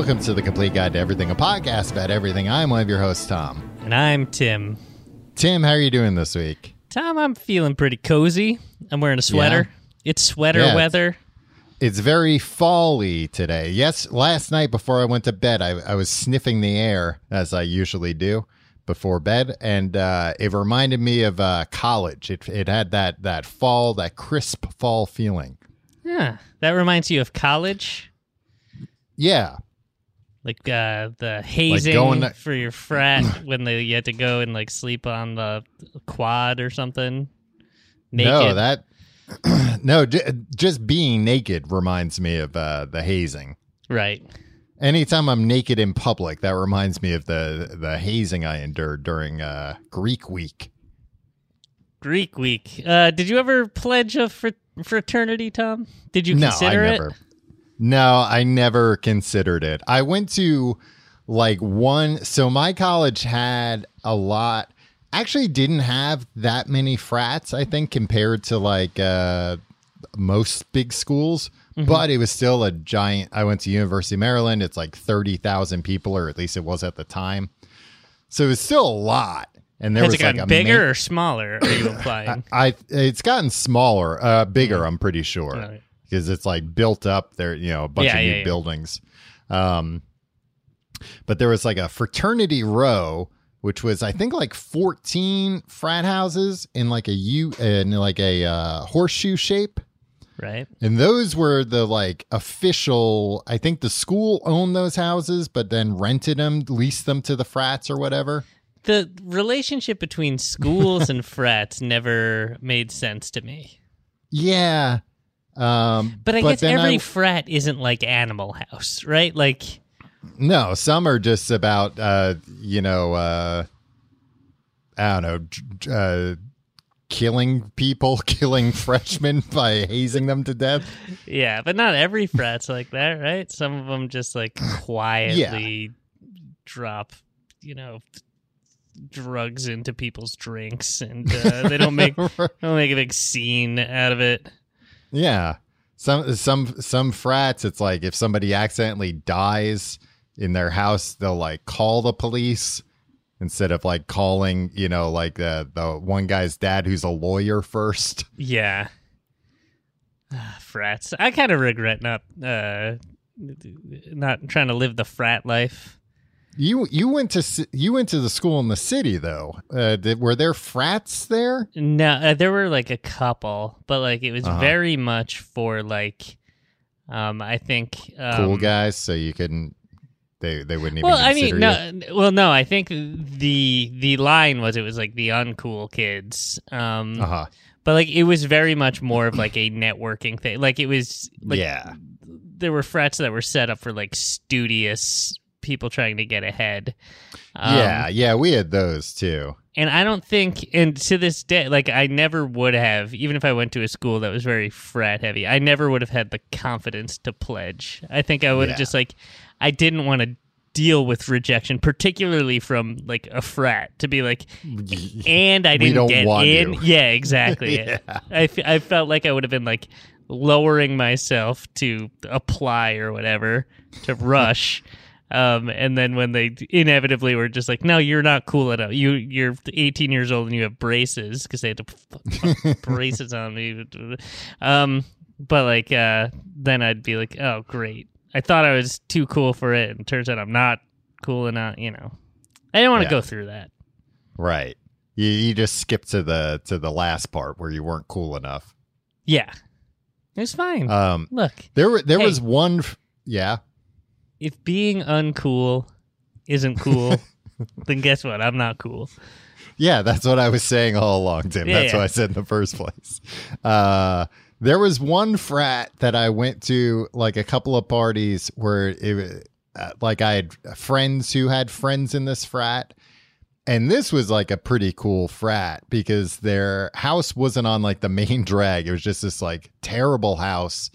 Welcome to the Complete Guide to Everything, a podcast about everything. I'm one of your hosts, Tom. And I'm Tim. Tim, how are you doing this week? Tom, I'm feeling pretty cozy. I'm wearing a sweater. It's sweater Yeah, weather. It's very fall-y today. Yes, last night before I went to bed, I, I was sniffing the air as I usually do before bed, and uh, it reminded me of uh, college. It, it had that that fall, that crisp fall feeling. Yeah. That reminds you of college. Yeah, Like uh, the hazing going to- for your frat when they you had to go and like sleep on the quad or something. Naked. no, that no, j- just being naked reminds me of uh, the hazing. right. Anytime I'm naked in public, that reminds me of the the hazing I endured during uh, Greek week. Greek week. Uh, did you ever pledge a fr- fraternity, Tom? Did you no, consider I it? never. No, I never considered it. I went to like one. So my college had a lot. Actually, didn't have that many frats. I think compared to like uh, most big schools, Mm-hmm. but it was still a giant. I went to University of Maryland. It's like thirty thousand people, or at least it was at the time. So it was still a lot. And there Has was it gotten like a bigger ma- or smaller? Are you implying? I it's gotten smaller, uh, bigger. I'm pretty sure Right. Because it's like built up there. You know, a bunch Yeah, of new yeah, yeah. buildings. Um, but there was like a fraternity row, which was I think like 14 frat houses in like a U in like a uh, horseshoe shape. right. And those were the like official. I think the school owned those houses, but then rented them, leased them to the frats or whatever. The relationship between schools and frats never made sense to me. Yeah. Um, But I guess then every frat isn't like Animal House, right? Like, No, some are just about uh, you know, uh I don't know, uh killing people, killing freshmen by hazing them to death. yeah, but not every frat's like that, right? Some of them just like quietly drop, you know, drugs into people's drinks, and uh, they don't make don't make a big scene out of it. Yeah. Some some some frats it's like if somebody accidentally dies in their house, they'll like call the police instead of like calling, you know, like the the one guy's dad who's a lawyer first. Yeah. Ah, Frats. I kind of regret not uh not trying to live the frat life. You you went to you went to the school in the city though. Uh, did, were there frats there? No, uh, there were like a couple, but like it was Uh-huh. very much for like um I think um, Cool guys, so you couldn't. They they wouldn't even. Well, I mean, no, well, no. I think the the line was it was like the uncool kids. Um. Uh huh. but like it was very much more of like a networking thing. Like it was like yeah. there were frats that were set up for like studious people trying to get ahead. Um, yeah, yeah, we had those too. and I don't think, and to this day, like I never would have, even if I went to a school that was very frat heavy, I never would have had the confidence to pledge. I think I would have Yeah. just like, I didn't want to deal with rejection, particularly from like a frat, to be like, and I didn't get in. Yeah, exactly. Yeah. I, f- I felt like I would have been like lowering myself to apply or whatever to rush. Um, and then when they inevitably were just like, "No, you're not cool enough. You you're 18 years old and you have braces because they had to put braces on me." Um, but like, uh, then I'd be like, "Oh, great! I thought I was too cool for it, and turns out I'm not cool enough." You know, I didn't want to Yeah. go through that. Right. You you just skipped to the to the last part where you weren't cool enough. Yeah, it was fine. Um, Look, there were there Hey. was one. f- Yeah. If being uncool isn't cool, then guess what? I'm not cool. Yeah, that's what I was saying all along, Tim. Yeah, that's yeah. what I said in the first place. Uh, there was one frat that I went to, like a couple of parties where it, uh, like I had friends who had friends in this frat, and this was like a pretty cool frat because their house wasn't on like the main drag. It was just this like terrible house,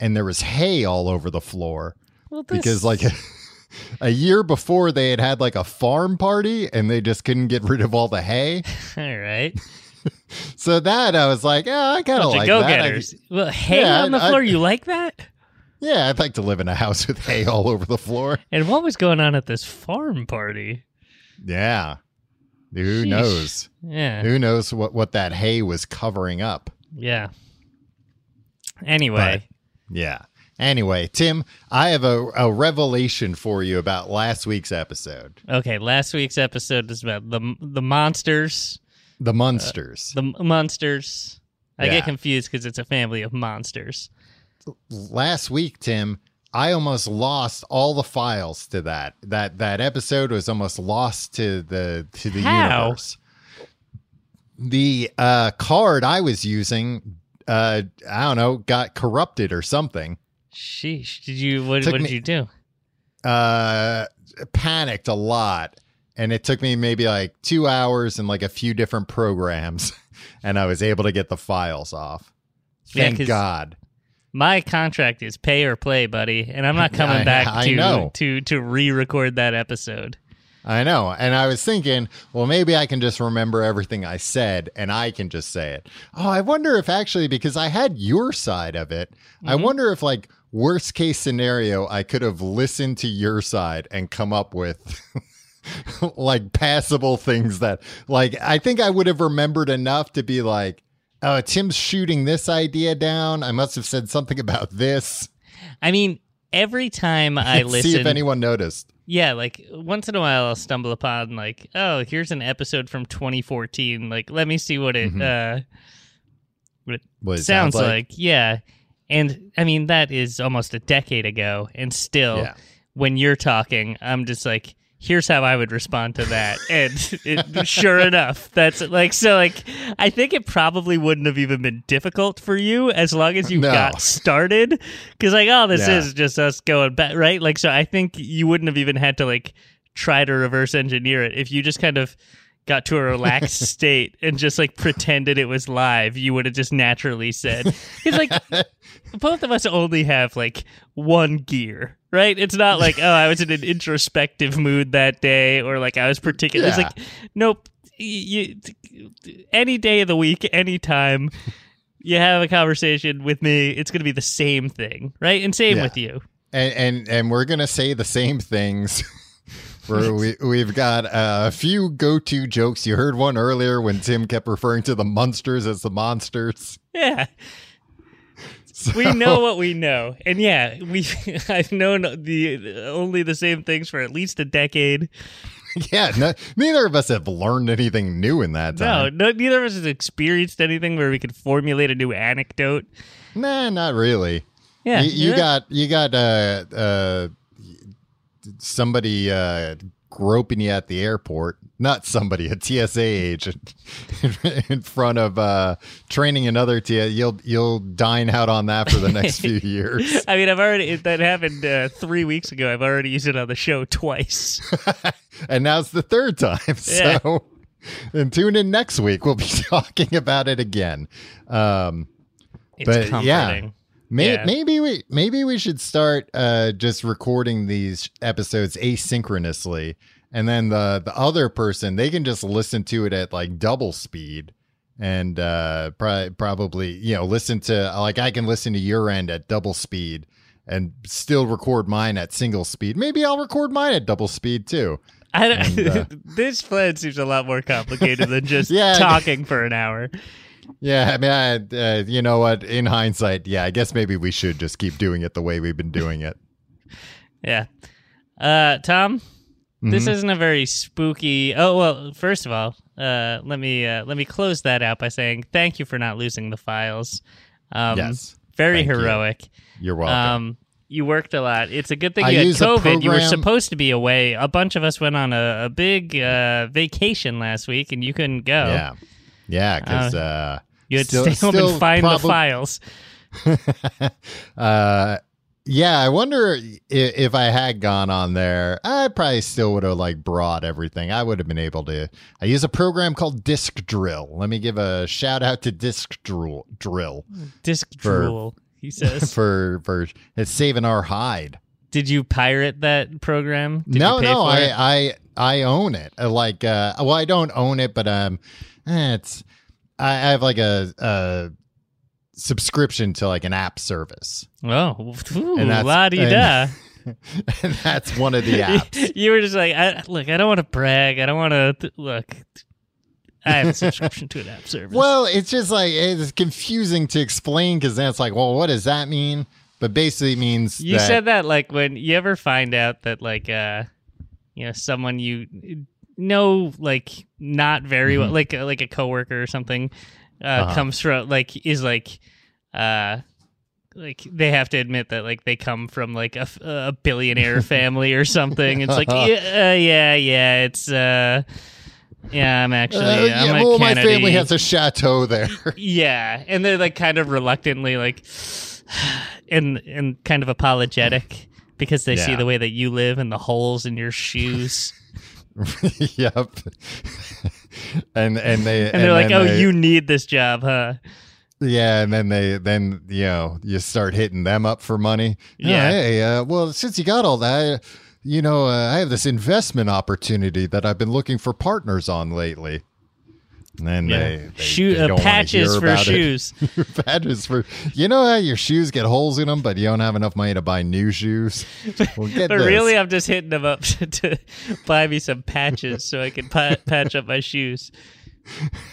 and there was hay all over the floor Well, this, because like a year before they had had like a farm party and they just couldn't get rid of all the hay. all right, So that I was like, yeah, I kind of like of that. I- go-getters. well, hay Yeah, on the I- floor. you like that? yeah, I'd like to live in a house with hay all over the floor. And what was going on at this farm party? Yeah. Who Sheesh. knows? Yeah, Who knows what, what that hay was covering up? yeah. Anyway, Yeah. Anyway, Tim, I have a, a revelation for you about last week's episode. okay. Last week's episode is about the the monsters. The Munsters. The monsters. I Yeah. get confused because it's a family of monsters. last week, Tim, I almost lost all the files to that. That that episode was almost lost to the to the How? universe. The uh, card I was using, uh, I don't know, got corrupted or something. Sheesh. Did you? What, Took what did me- you do? Uh, panicked a lot, and it took me maybe like two hours and like a few different programs, and I was able to get the files off. Yeah, God. My contract is pay or play, buddy, and I'm not coming I- back I to know. to to re-record that episode. I know. And I was thinking, well, maybe I can just remember everything I said and I can just say it. Oh, I wonder if actually, because I had your side of it, I Mhm. wonder if, like, worst case scenario, I could have listened to your side and come up with. like passable things that like I think I would have remembered enough to be like, oh, Tim's shooting this idea down. I must have said something about this. I mean, every time I listen, See if anyone noticed. yeah, like once in a while I'll stumble upon like, oh, here's an episode from 2014. Like, let me see what it Mhm. uh, what it What it sounds like. Yeah, and I mean that is almost a decade ago, and still, Yeah. when you're talking, I'm just like. Here's how I would respond to that, and it, sure enough, that's like so. Like, I think it probably wouldn't have even been difficult for you as long as you No. got started, because like, oh, this Yeah. is just us going back, right? Like, so I think you wouldn't have even had to like try to reverse engineer it if you just kind of got to a relaxed state and just like pretended it was live. You would have just naturally said, "It's like both of us only have like one gear." Right? It's not like, oh, I was in an introspective mood that day, or like I was particular. It's like, nope. You, any day of the week, anytime you have a conversation with me, it's going to be the same thing, right? And same Yeah. with you. and and and we're gonna say the same things. Where we we've got a few go-to jokes. You heard one earlier when Tim kept referring to the monsters as the monsters. Yeah, So- we know what we know, and yeah, we I've known the only the same things for at least a decade. Yeah, no, neither of us have learned anything new in that No, time. no, neither of us has experienced anything where we could formulate a new anecdote. Nah, not really. Yeah, you, you yeah. got you got uh uh somebody uh groping you at the airport. Not somebody, a TSA agent in front of uh training another TSA. You'll you'll dine out on that for the next few years. I mean, I've already that happened uh, three weeks ago. I've already used it on the show twice. and now it's the third time. Yeah. So, and tune in next week. We'll be talking about it again. Um, It's But, comforting. yeah. May, Yeah. Maybe we maybe we should start uh, just recording these episodes asynchronously, and then the the other person they can just listen to it at like double speed. And uh, pro- probably, you know, listen to like I can listen to your end at double speed and still record mine at single speed. Maybe I'll record mine at double speed too. I don't, And, uh, this plan seems a lot more complicated than just Yeah, talking for an hour. Yeah, I mean, I, uh, you know what? In hindsight, yeah, I guess maybe we should just keep doing it the way we've been doing it. Yeah. Uh, Tom, this Mhm. isn't a very spooky. Oh well, first of all, uh, let me uh, let me close that out by saying thank you for not losing the files. Um, yes, very heroic. you're welcome. Um, you worked a lot. It's a good thing I you had use a COVID. You were supposed to be away. A bunch of us went on a, a big uh, vacation last week, and you couldn't go. yeah, yeah, because uh, You had Still- to stay home and find the files. uh, Yeah, I wonder if, if I had gone on there, I probably still would have like brought everything. I would have been able to. I use a program called Disk Drill. Let me give a shout out to Disk Drill. Drill Disk Drill. he says. for for it's saving our hide. Did you pirate that program? Did no, no, I? I I own it. Uh, Like, uh, well, I don't own it, but um, eh, it's I, I have like a, a subscription to like an app service, Oh, ooh, And that's- la di da. and that's one of the apps. you were just like, I, look, I don't want to brag. I don't want to th- look. I have a subscription to an app service. Well, it's just like it's confusing to explain because then it's like, well, what does that mean? But basically, it means you that, said that like when you ever find out that like uh, you know, someone you know like not very well, Mhm. like like a coworker or something, uh, Uh-huh. comes from like is like uh. Like they have to admit that like they come from like a, a billionaire family or something. It's like yeah, uh, yeah, yeah. It's uh, yeah. I'm actually Uh, yeah, I'm well, my family has a chateau there. Yeah, and they're like kind of reluctantly like and and kind of apologetic because they see the way that you live and the holes in your shoes. yep. and and they And, they're like, "Oh, they- you need this job, huh?" Yeah, and then they then you know you start hitting them up for money. Yeah. Oh, hey, uh, well, since you got all that, you know, uh, I have this investment opportunity that I've been looking for partners on lately. And then Yeah. they, they, they uh, patches for shoes. patches for you know how your shoes get holes in them, but you don't have enough money to buy new shoes. Well, get But this. really, I'm just hitting them up to, to buy me some patches so I can pa- patch up my shoes.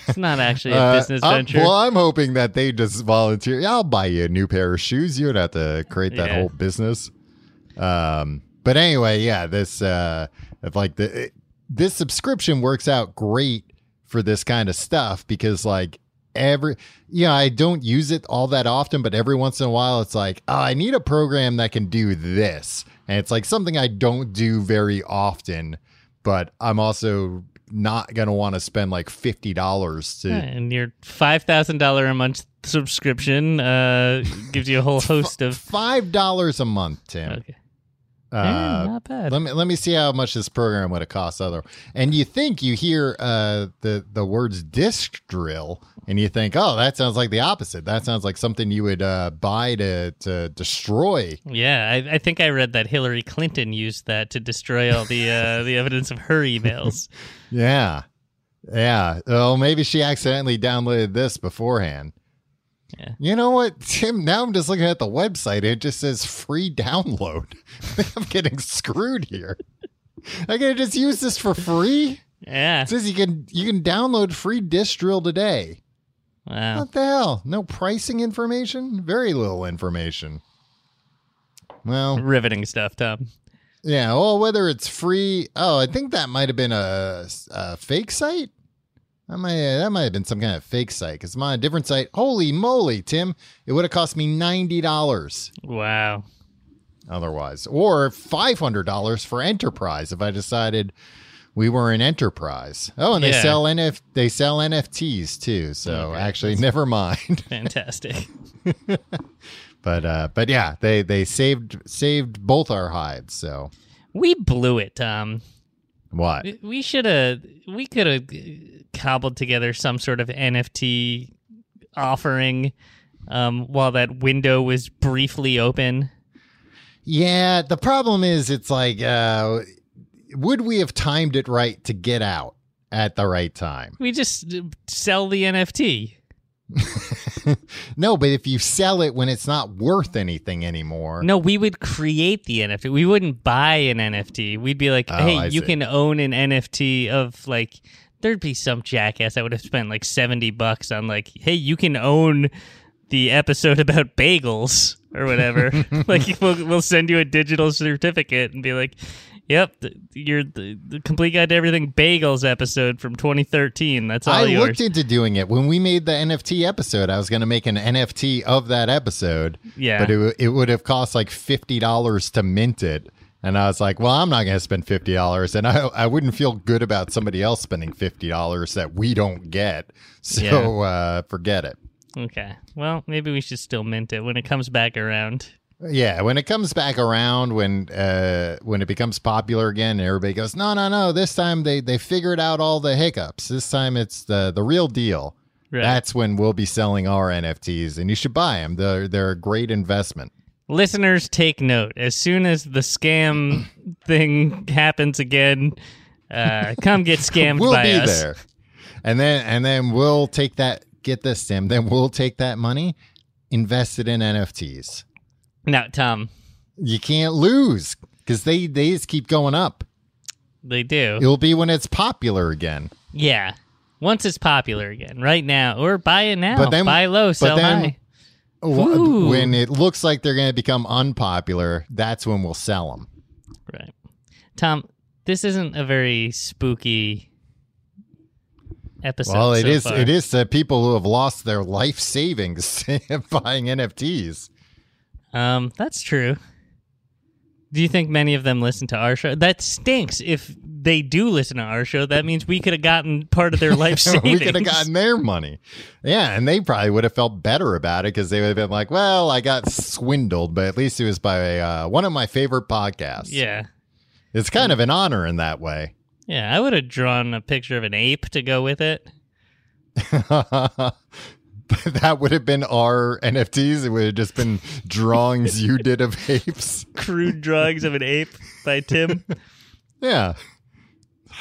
It's not actually a Uh, business I'm- venture. well, I'm hoping that they just volunteer. Yeah, I'll buy you a new pair of shoes. You don't have to create that Yeah. whole business. Um, but anyway, yeah, this uh, if like the it- this subscription works out great for this kind of stuff because like every yeah, I don't use it all that often, but every once in a while, it's like oh, I need a program that can do this, and it's like something I don't do very often, but I'm also not gonna want to spend like fifty dollars to and your five thousand dollar a month subscription uh, gives you a whole host of. five dollars a month, Tim. Okay, Uh, not bad. let me let me see how much this program would have cost other. And you think you hear uh, the the words disk drill, and you think, oh, that sounds like the opposite. That sounds like something you would uh, buy to to destroy. Yeah, I, I think I read that Hillary Clinton used that to destroy all the uh, the evidence of her emails. Yeah, yeah. Oh, maybe she accidentally downloaded this beforehand. Yeah. You know what, Tim? Now I'm just looking at the website. It just says free download. I'm getting screwed here. I gotta just use this for free. Yeah. It says you can you can download free disk drill today. Wow. What the hell? No pricing information? Very little information. Well, Riveting stuff, Tom. yeah. Well, whether it's free. Oh, I think that might have been a, a fake site. That might that might have been some kind of fake site because I'm on a different site. Holy moly, Tim! It would have cost me ninety dollars Wow. otherwise, or five hundred dollars for enterprise if I decided we were an enterprise. Oh, and they Yeah. sell NF they sell NFTs too. So Okay, actually, never mind. Fantastic. but uh, but yeah, they they saved saved both our hides. So we blew it, Tom. what? We should have. We could have cobbled together some sort of NFT offering um, while that window was briefly open. Yeah, the problem is it's like uh, would we have timed it right to get out at the right time? We just sell the NFT. no, but if you sell it when it's not worth anything anymore, No, we would create the NFT. We wouldn't buy an NFT. We'd be like, Oh, hey, you see. can own an NFT of like. There'd be some jackass that would have spent like seventy bucks on like, hey, you can own the episode about bagels or whatever. like, we'll we'll send you a digital certificate and be like, yep, you're the, the complete guide to everything bagels episode from 2013. That's all I yours. looked into doing it when we made the NFT episode. I was going to make an NFT of that episode, yeah, but it it would have cost like fifty dollars to mint it. And I was like, well, I'm not going to spend fifty dollars, and I I wouldn't feel good about somebody else spending fifty dollars that we don't get. So Yeah. uh, forget it. okay. Well, maybe we should still mint it when it comes back around. Yeah, when it comes back around, when uh, when it becomes popular again, and everybody goes, no, no, no. This time they they figured out all the hiccups. This time it's the the real deal. Right. That's when we'll be selling our NFTs, and you should buy them. They're they're a great investment. Listeners, take note. As soon as the scam thing happens again, uh, come get scammed we'll by be us. there, and then and then we'll take that. Get this, Tim. Then we'll take that money, invest it in NFTs. Now, Tom, You can't lose because they they just keep going up. they do. It'll be when it's popular again. Yeah. Once it's popular again, right now, or buy it now. But then- buy low, sell then- high. Ooh. When it looks like they're going to become unpopular, that's when we'll sell them. Right. Tom, this isn't a very spooky episode. Well, it so is. far. It is to people who have lost their life savings buying NFTs. Um, that's true. Do you think many of them listen to our show? That stinks. If they do listen to our show, that means we could have gotten part of their life savings. we could have gotten their money. Yeah, and they probably would have felt better about it because they would have been like, "Well, I got swindled, but at least it was by uh, one of my favorite podcasts." Yeah. it's kind of an honor in that way. Yeah, I would have drawn a picture of an ape to go with it. that would have been our NFTs. It would have just been drawings you did of apes. Crude drawings of an ape by Tim. Yeah,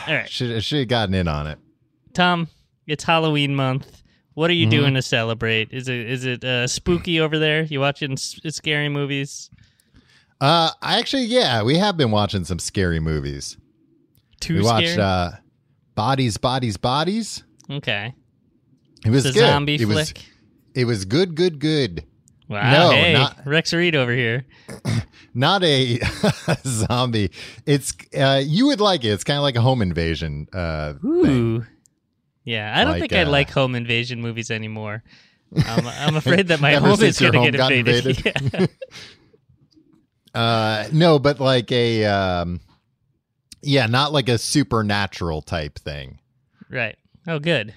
All right. should should have gotten in on it. Tom, it's Halloween month. What are you Mhm. doing to celebrate? Is it is it uh, spooky over there? You watching s- scary movies? Uh, I actually, yeah, we have been watching some scary movies. Too we watched uh, Bodies, Bodies, Bodies. okay. It was It's a good. zombie it was it was good, good, good. Wow. No, hey, not- Rex Reed over here. Not a zombie. It's uh, you would like it. It's kind of like a home invasion. Uh, thing. Ooh. Yeah, I don't Like, think I uh, like home invasion movies anymore. I'm, I'm afraid that my home is going to get invaded. invaded? Uh, no, but like a um, yeah, not like a supernatural type thing. Right. Oh, good.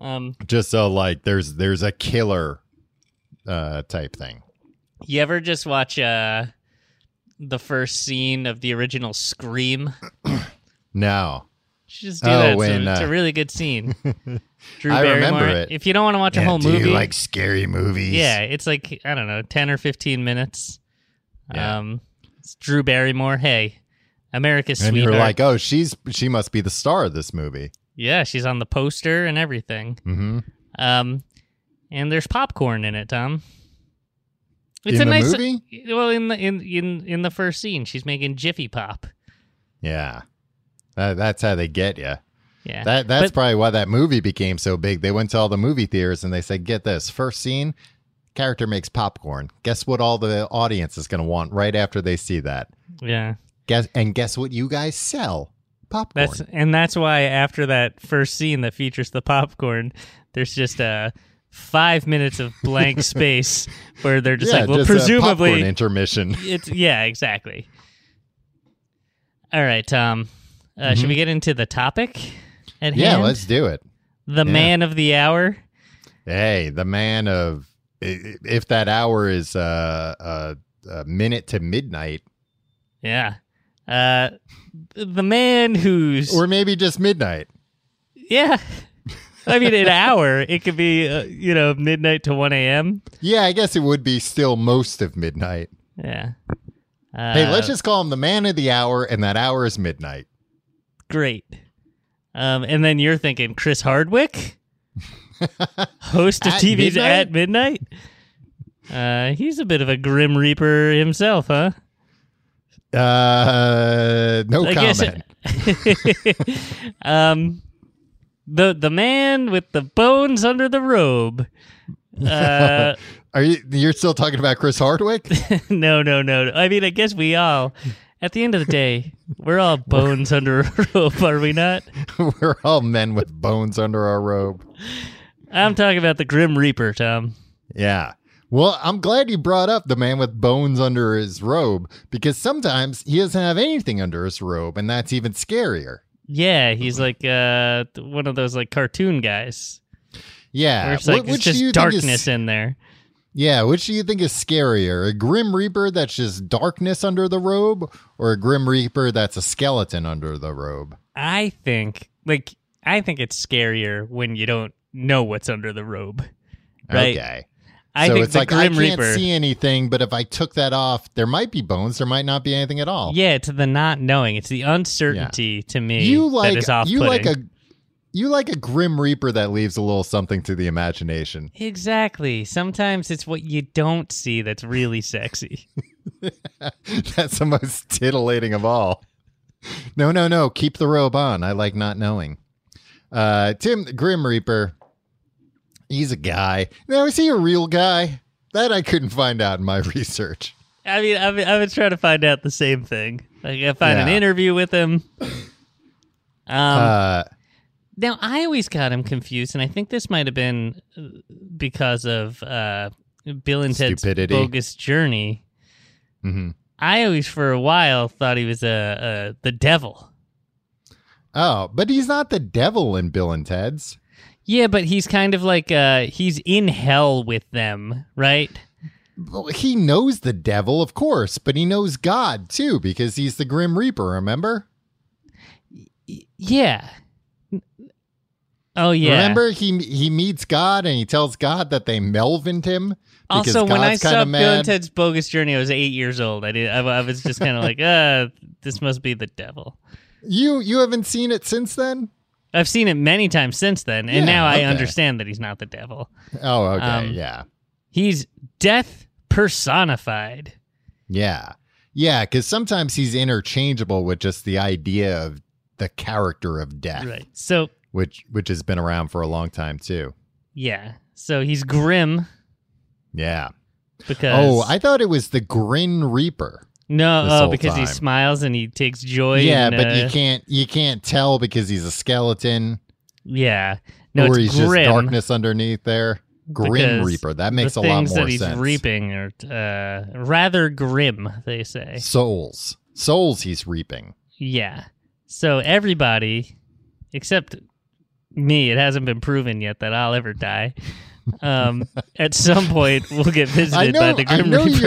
Um, Just so like there's there's a killer uh type thing. you ever just watch uh the first scene of the original Scream? No. You just do Oh, that. It's, when, a, it's a uh, really good scene. Drew I remember Barrymore. it. If you don't want to watch a whole do you movie, like scary movies. yeah, it's like I don't know, ten or fifteen minutes. Yeah. Um, it's Drew Barrymore. Hey, America's and sweetheart. you're like, oh, she's she must be the star of this movie. Yeah, she's on the poster and everything. hmm Um, and there's popcorn in it, Tom. In the movie? Well, in the in in in the first scene, she's making Jiffy Pop. Yeah, that, that's how they get you. Yeah, That that's But- probably why that movie became so big. They went to all the movie theaters and they said, "Get this first scene, character makes popcorn. Guess what? All the audience is going to want right after they see that. yeah. Guess and guess what? You guys sell popcorn. That's and that's why after that first scene that features the popcorn, there's just a five minutes of blank space where they're just yeah, like, well, just a presumably intermission. it's yeah, exactly. All right, Tom. Uh, Should we get into the topic at Mm-hmm. yeah, hand? let's do it. the yeah. man of the hour. Hey, the man of if that hour is uh, a, a minute to midnight, Yeah. Uh, the man who's or maybe just midnight. yeah. I mean, an hour. It could be uh, you know midnight to one a.m. Yeah, I guess it would be still most of midnight. Yeah. Uh, hey, let's just call him the man of the hour, and that hour is midnight. great. Um, and then you're thinking Chris Hardwick, host of At TV's midnight? at midnight. Uh, he's a bit of a grim reaper himself, huh? Uh, no I comment. guess. um, the the man with the bones under the robe. Uh, Are you? You're still talking about Chris Hardwick? no, no, no. I mean, I guess we all. At the end of the day, we're all bones under a robe, are we not? We're all men with bones under our robe. I'm talking about the Grim Reaper, Tom. Yeah. Well, I'm glad you brought up the man with bones under his robe because sometimes he doesn't have anything under his robe, and that's even scarier. Yeah, he's like uh, one of those like cartoon guys. Yeah. Where it's like Wh- it's which do you just think is- darkness in there. Yeah, which do you think is scarier? A Grim Reaper that's just darkness under the robe, or a Grim Reaper that's a skeleton under the robe? I think like I think it's scarier when you don't know what's under the robe. Right. Okay. I so think it's like I Grim can't Reaper. see anything, but if I took that off, there might be bones. There might not be anything at all. yeah, to the not knowing. It's the uncertainty to me you like you like a you like a Grim Reaper that leaves a little something to the imagination. Exactly. Sometimes it's what you don't see that's really sexy. That's the most titillating of all. No, no, no. Keep the robe on. I like not knowing. Uh, Tim Grim Reaper. He's a guy. Now is he a real guy? That I couldn't find out in my research. I mean, I've, I've been trying to find out the same thing. Like, I find an interview with him. Um, uh, now, I always got him confused, and I think this might have been uh, because of uh, Bill and Ted's Stupidity. bogus journey. mhm. I always, for a while, thought he was a uh, uh, the devil. Oh, but he's not the devil in Bill and Ted's. Yeah, but he's kind of like uh, he's in hell with them, right? Well, he knows the devil, of course, but he knows God too because he's the Grim Reaper. Remember? Y- yeah. Oh yeah. Remember he he meets God and he tells God that they Melvined him. Because Also, when I God's saw kinda Bill and mad. Ted's Bogus Journey, I was eight years old. I did. I, I was just kind of like, uh, this must be the devil. You you haven't seen it since then? I've seen it many times since then, and Yeah, now I understand that he's not the devil. Oh, okay, Um, yeah, He's death personified. yeah, yeah. Because sometimes he's interchangeable with just the idea of the character of death, Right. So which which has been around for a long time too. yeah. So he's grim Yeah. because Oh, I thought it was the Grin Reaper. No, oh, because he smiles and he takes joy. yeah, in, but uh, you can't you can't tell because he's a skeleton, Yeah. No, or it's he's grim. just darkness underneath there. Grim because Reaper. That makes a lot more that he's sense. reaping are uh, rather grim. They say. Souls, souls. He's reaping. Yeah. So everybody, except me, it hasn't been proven yet that I'll ever die. Um, at some point, we'll get visited know, by the I Grim know Reaper.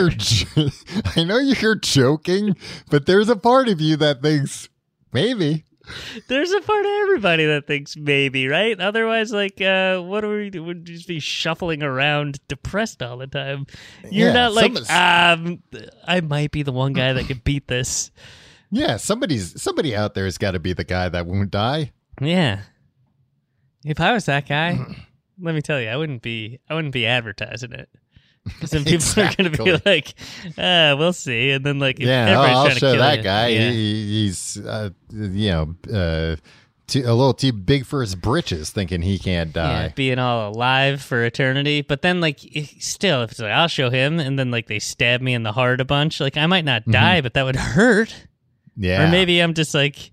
you're, I know you're joking, but there's a part of you that thinks maybe. There's a part of everybody that thinks maybe, right? Otherwise, like, uh, what are we? Would just be shuffling around, depressed all the time. You're Yeah, not like, um, I might be the one guy that could beat this. Yeah, somebody's somebody out there has got to be the guy that won't die. Yeah. If I was that guy, let me tell you, I wouldn't be. I wouldn't be advertising it. Because then people are going to be like, uh, "We'll see," and then like, Yeah, oh, I'll show that you- guy. Yeah. He, he's uh, you know uh, too, a little too big for his britches, thinking he can't Yeah, die. being all alive for eternity. But then, like, still, if it's like, I'll show him, and then, like, they stab me in the heart a bunch, like, I might not die, but that would hurt. Mm-hmm. Yeah, Or maybe I'm just like,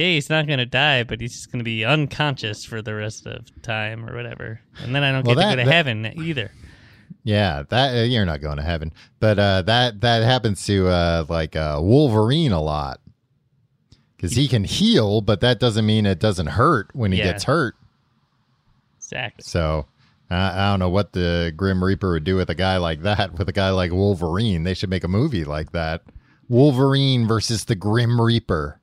yeah, he's not going to die, but he's just going to be unconscious for the rest of time or whatever. And then I don't Well, get that- to go to that- heaven either. yeah. That uh, you're not going to heaven, but uh, that that happens to uh, like uh, Wolverine a lot because he can heal, but that doesn't mean it doesn't hurt when he Yeah. gets hurt. Exactly. So I I don't know what the Grim Reaper would do with a guy like that. With a guy like Wolverine, they should make a movie like that. Wolverine versus the Grim Reaper.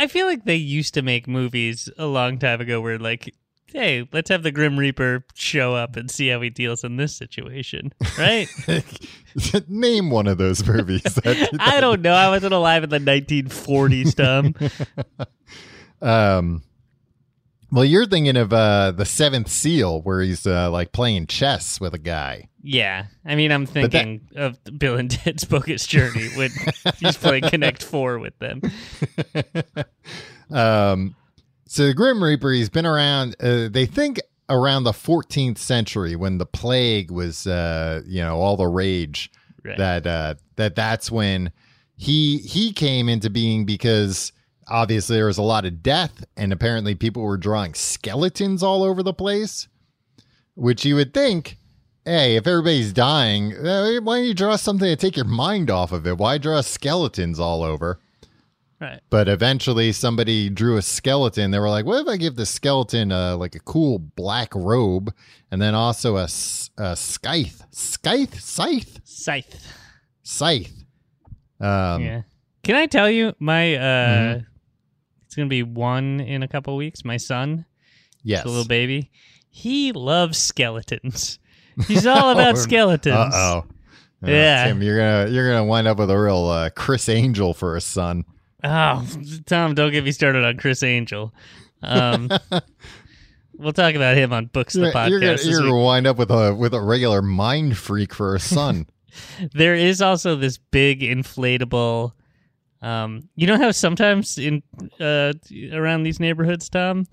I feel like they used to make movies a long time ago where, like, hey, let's have the Grim Reaper show up and see how he deals in this situation, right? Name one of those movies. That, I don't know. I wasn't alive in the 1940s, Tom. um, well, you're thinking of uh, the Seventh Seal, where he's uh, like playing chess with a guy. yeah. I mean, I'm that- thinking of Bill and Ted's Bogus Journey when he's playing Connect Four with them. um, so the Grim Reaper, he's been around. Uh, they think around the 14th century when the plague was, uh, you know, all the rage. Right. That uh, that that's when he he came into being because obviously there was a lot of death and apparently people were drawing skeletons all over the place, which you would think. Hey, if everybody's dying, uh, why don't you draw something to take your mind off of it? Why draw skeletons all over? Right. But eventually, somebody drew a skeleton. They were like, "What if I give the skeleton uh, like a cool black robe, and then also a, a scythe, scythe, scythe, Scythe. scythe?" Um, yeah. Can I tell you my uh Mhm. It's gonna be one in a couple weeks. My son, Yes. little baby, he loves skeletons. He's all about skeletons. Uh oh. Yeah. Tim, you're gonna you're gonna wind up with a real uh, Criss Angel for a son. Oh, Tom, don't get me started on Criss Angel. Um, we'll talk about him on Books the You're, podcast. you're gonna, you're gonna wind up with a with a regular mind freak for a son. There is also this big inflatable. Um, you know how sometimes in uh around these neighborhoods, Tom,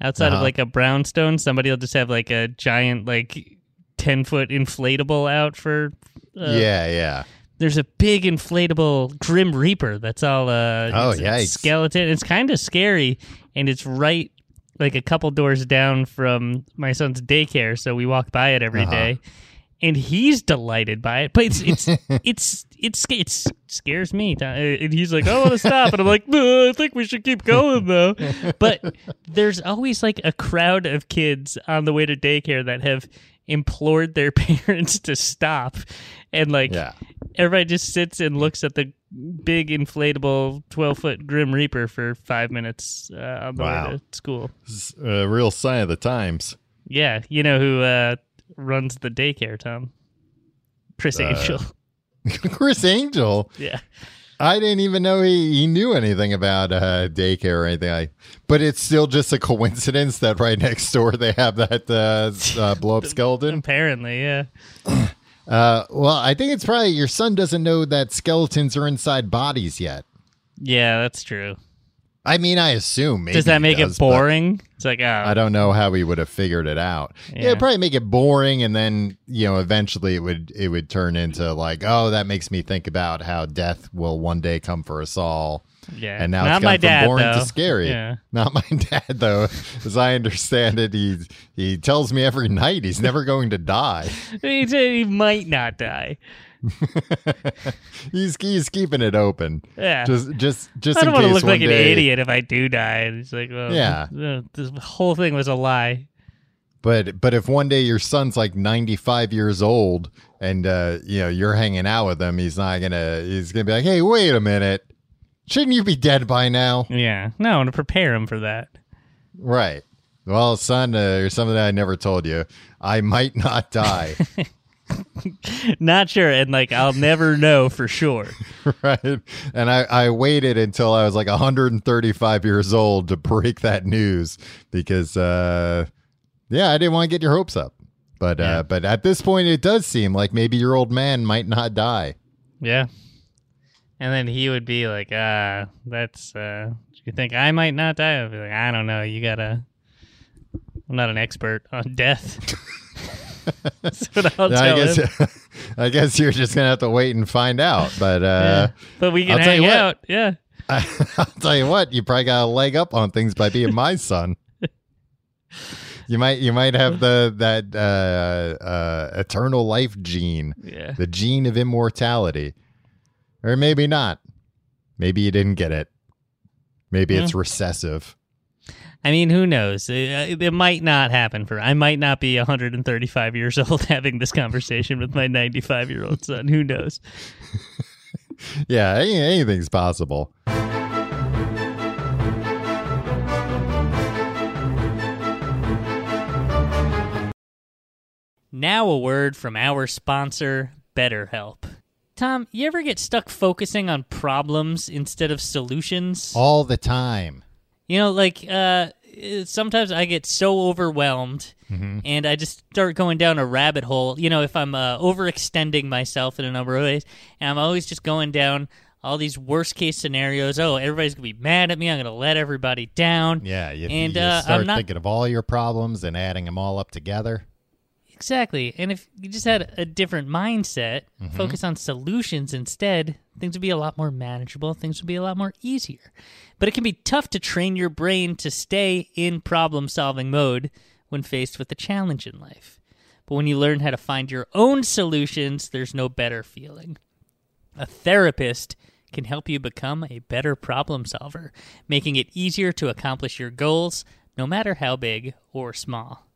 outside of Uh-huh. like a brownstone, somebody will just have like a giant like ten foot inflatable out for. Uh, yeah, yeah. There's a big inflatable Grim Reaper that's all uh Oh, it's a yikes. skeleton. It's kind of scary, and it's right like a couple doors down from my son's daycare, so we walk by it every Uh-huh. day, and he's delighted by it. But it's it's it's it's it's scares me, Uh, and he's like, "I want to stop," and I'm like, "No, "I think we should keep going though." But there's always like a crowd of kids on the way to daycare that have implored their parents to stop, and like Yeah. everybody just sits and looks at the big inflatable 12 foot grim reaper for five minutes uh, on the Wow. way to school It's a real sign of the times. yeah you know who uh, runs the daycare tom criss Uh, angel Criss Angel. yeah I didn't even know he, he knew anything about uh, daycare or anything. like But it's still just a coincidence that right next door they have that uh, uh, blow up skeleton. apparently yeah Uh, well, I think it's probably your son doesn't know that skeletons are inside bodies yet. yeah that's true I mean, I assume. Maybe does that make does, it boring it's like oh I don't know how he would have figured it out. Yeah. Yeah. it'd probably make it boring, and then you know, eventually it would it would turn into like, oh, that makes me think about how death will one day come for us all. yeah And now not it's gone from dad boring though. to scary. yeah Not my dad, though. As I understand it, he he tells me every night he's never going to die. he he might not die he's he's keeping it open. yeah Just just just. I don't want to look like an idiot if I do die. And it's like, well, Yeah. this whole thing was a lie. But but if one day your son's like ninety five years old and uh, you know you're hanging out with him, he's not gonna he's gonna be like, hey, wait a minute, shouldn't you be dead by now? Yeah, no, to prepare him for that. Right. Well, son, uh, there's something that I never told you. I might not die. Not sure, and like I'll never know for sure. right. And I, I waited until I was like 135 years old to break that news because, uh, yeah, I didn't want to get your hopes up. But Yeah. uh, but at this point, it does seem like maybe your old man might not die. Yeah, and then he would be like, "Ah, that's uh, you think I might not die?" I'd be like, "I don't know. You gotta." I'm not an expert on death. That's what I'll I tell him. guess I guess you're just gonna have to wait and find out. But uh, Yeah. But we can I'll tell you hang what. out. Yeah. I'll tell you what, you probably got a leg up on things by being my son. You might you might have the that uh, uh, eternal life gene, Yeah. the gene of immortality, or maybe not. Maybe you didn't get it. Maybe it's recessive. I mean, who knows? It, uh, it might not happen for. I might not be 135 years old having this conversation with my 95 year old son. Who knows? Yeah, anything's possible. Now, a word from our sponsor, BetterHelp. Tom, you ever get stuck focusing on problems instead of solutions? All the time. You know, like uh, sometimes I get so overwhelmed and I just start going down a rabbit hole. You know, if I'm uh, overextending myself in a number of ways, and I'm always just going down all these worst case scenarios. Oh, everybody's gonna be mad at me. I'm gonna let everybody down. Yeah, you, And, you uh, start I'm not- thinking of all your problems and adding them all up together. Exactly. And if you just had a different mindset, mm-hmm. focus on solutions instead, things would be a lot more manageable. Things would be a lot more easier. But it can be tough to train your brain to stay in problem solving mode when faced with a challenge in life. But when you learn how to find your own solutions, there's no better feeling. A therapist can help you become a better problem solver, making it easier to accomplish your goals, no matter how big or small.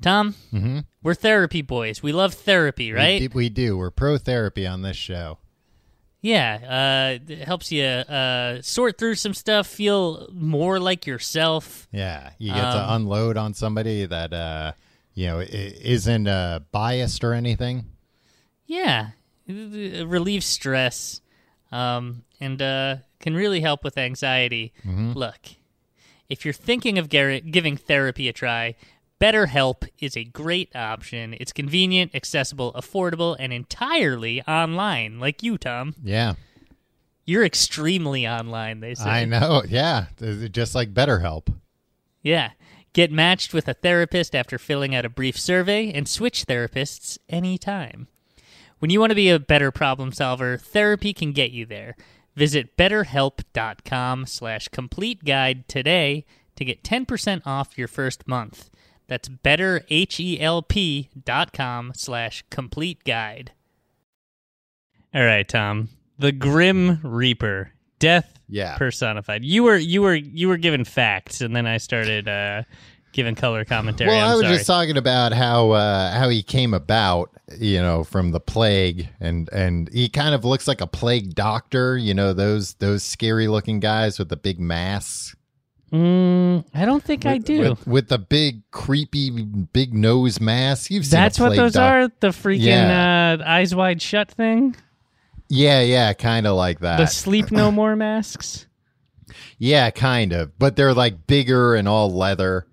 Tom, Mm-hmm. we're therapy boys. We love therapy, right? We, we do. We're pro therapy on this show. Yeah, uh, it helps you uh, sort through some stuff, feel more like yourself. Yeah, you get to Um, unload on somebody that uh, you know isn't uh, biased or anything. Yeah, it relieves stress, um, and uh, can really help with anxiety. Look, if you're thinking of gar- giving therapy a try, BetterHelp is a great option. It's convenient, accessible, affordable, and entirely online. Like you, Tom, Yeah, you're extremely online. They say. I know. Yeah, just like BetterHelp. Yeah. Get matched with a therapist after filling out a brief survey and switch therapists anytime. When you want to be a better problem solver, therapy can get you there. Visit betterhelp.com slash complete guide today to get 10% off your first month. That's betterhelp.com slash complete guide. All right, Tom. The Grim Reaper. Death Yeah. personified. You were you were you were given facts, and then I started uh, giving color commentary. Well, I'm I was sorry. just talking about how uh, how he came about, you know, from the plague, and and he kind of looks like a plague doctor. You know, those those scary looking guys with the big masks. Mm, I don't think I do. with, with the big creepy big nose mask. You've seen That's what those doc- are. The freaking Yeah. uh, eyes wide shut thing. Yeah, yeah, kind of like that. The sleep no more masks. Yeah, kind of. But they're like bigger and all leather.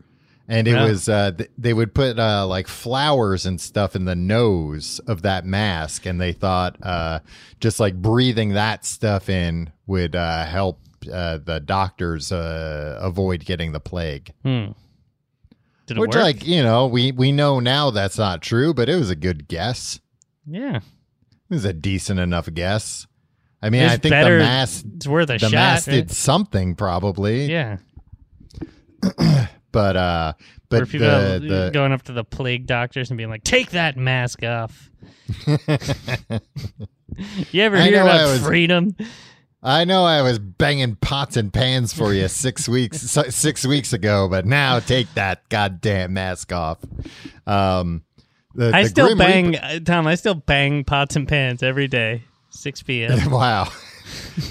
And it Yeah. was uh th- they would put uh like flowers and stuff in the nose of that mask and they thought uh just like breathing that stuff in would uh help uh the doctors uh avoid getting the plague. Hmm. Did it Which work? like, you know, we we know now that's not true, but it was a good guess. yeah, It was a decent enough guess. I mean, It's I think better- the mask it's worth a the shot. did something probably. Yeah, But uh but the, the going up to the plague doctors and being like, "Take that mask off." you ever I hear about was- freedom? I know I was banging pots and pans for you six weeks six weeks ago, but now take that goddamn mask off. Um, the, I the still bang, Reaper- uh, Tom. I still bang pots and pans every day, six p.m. wow.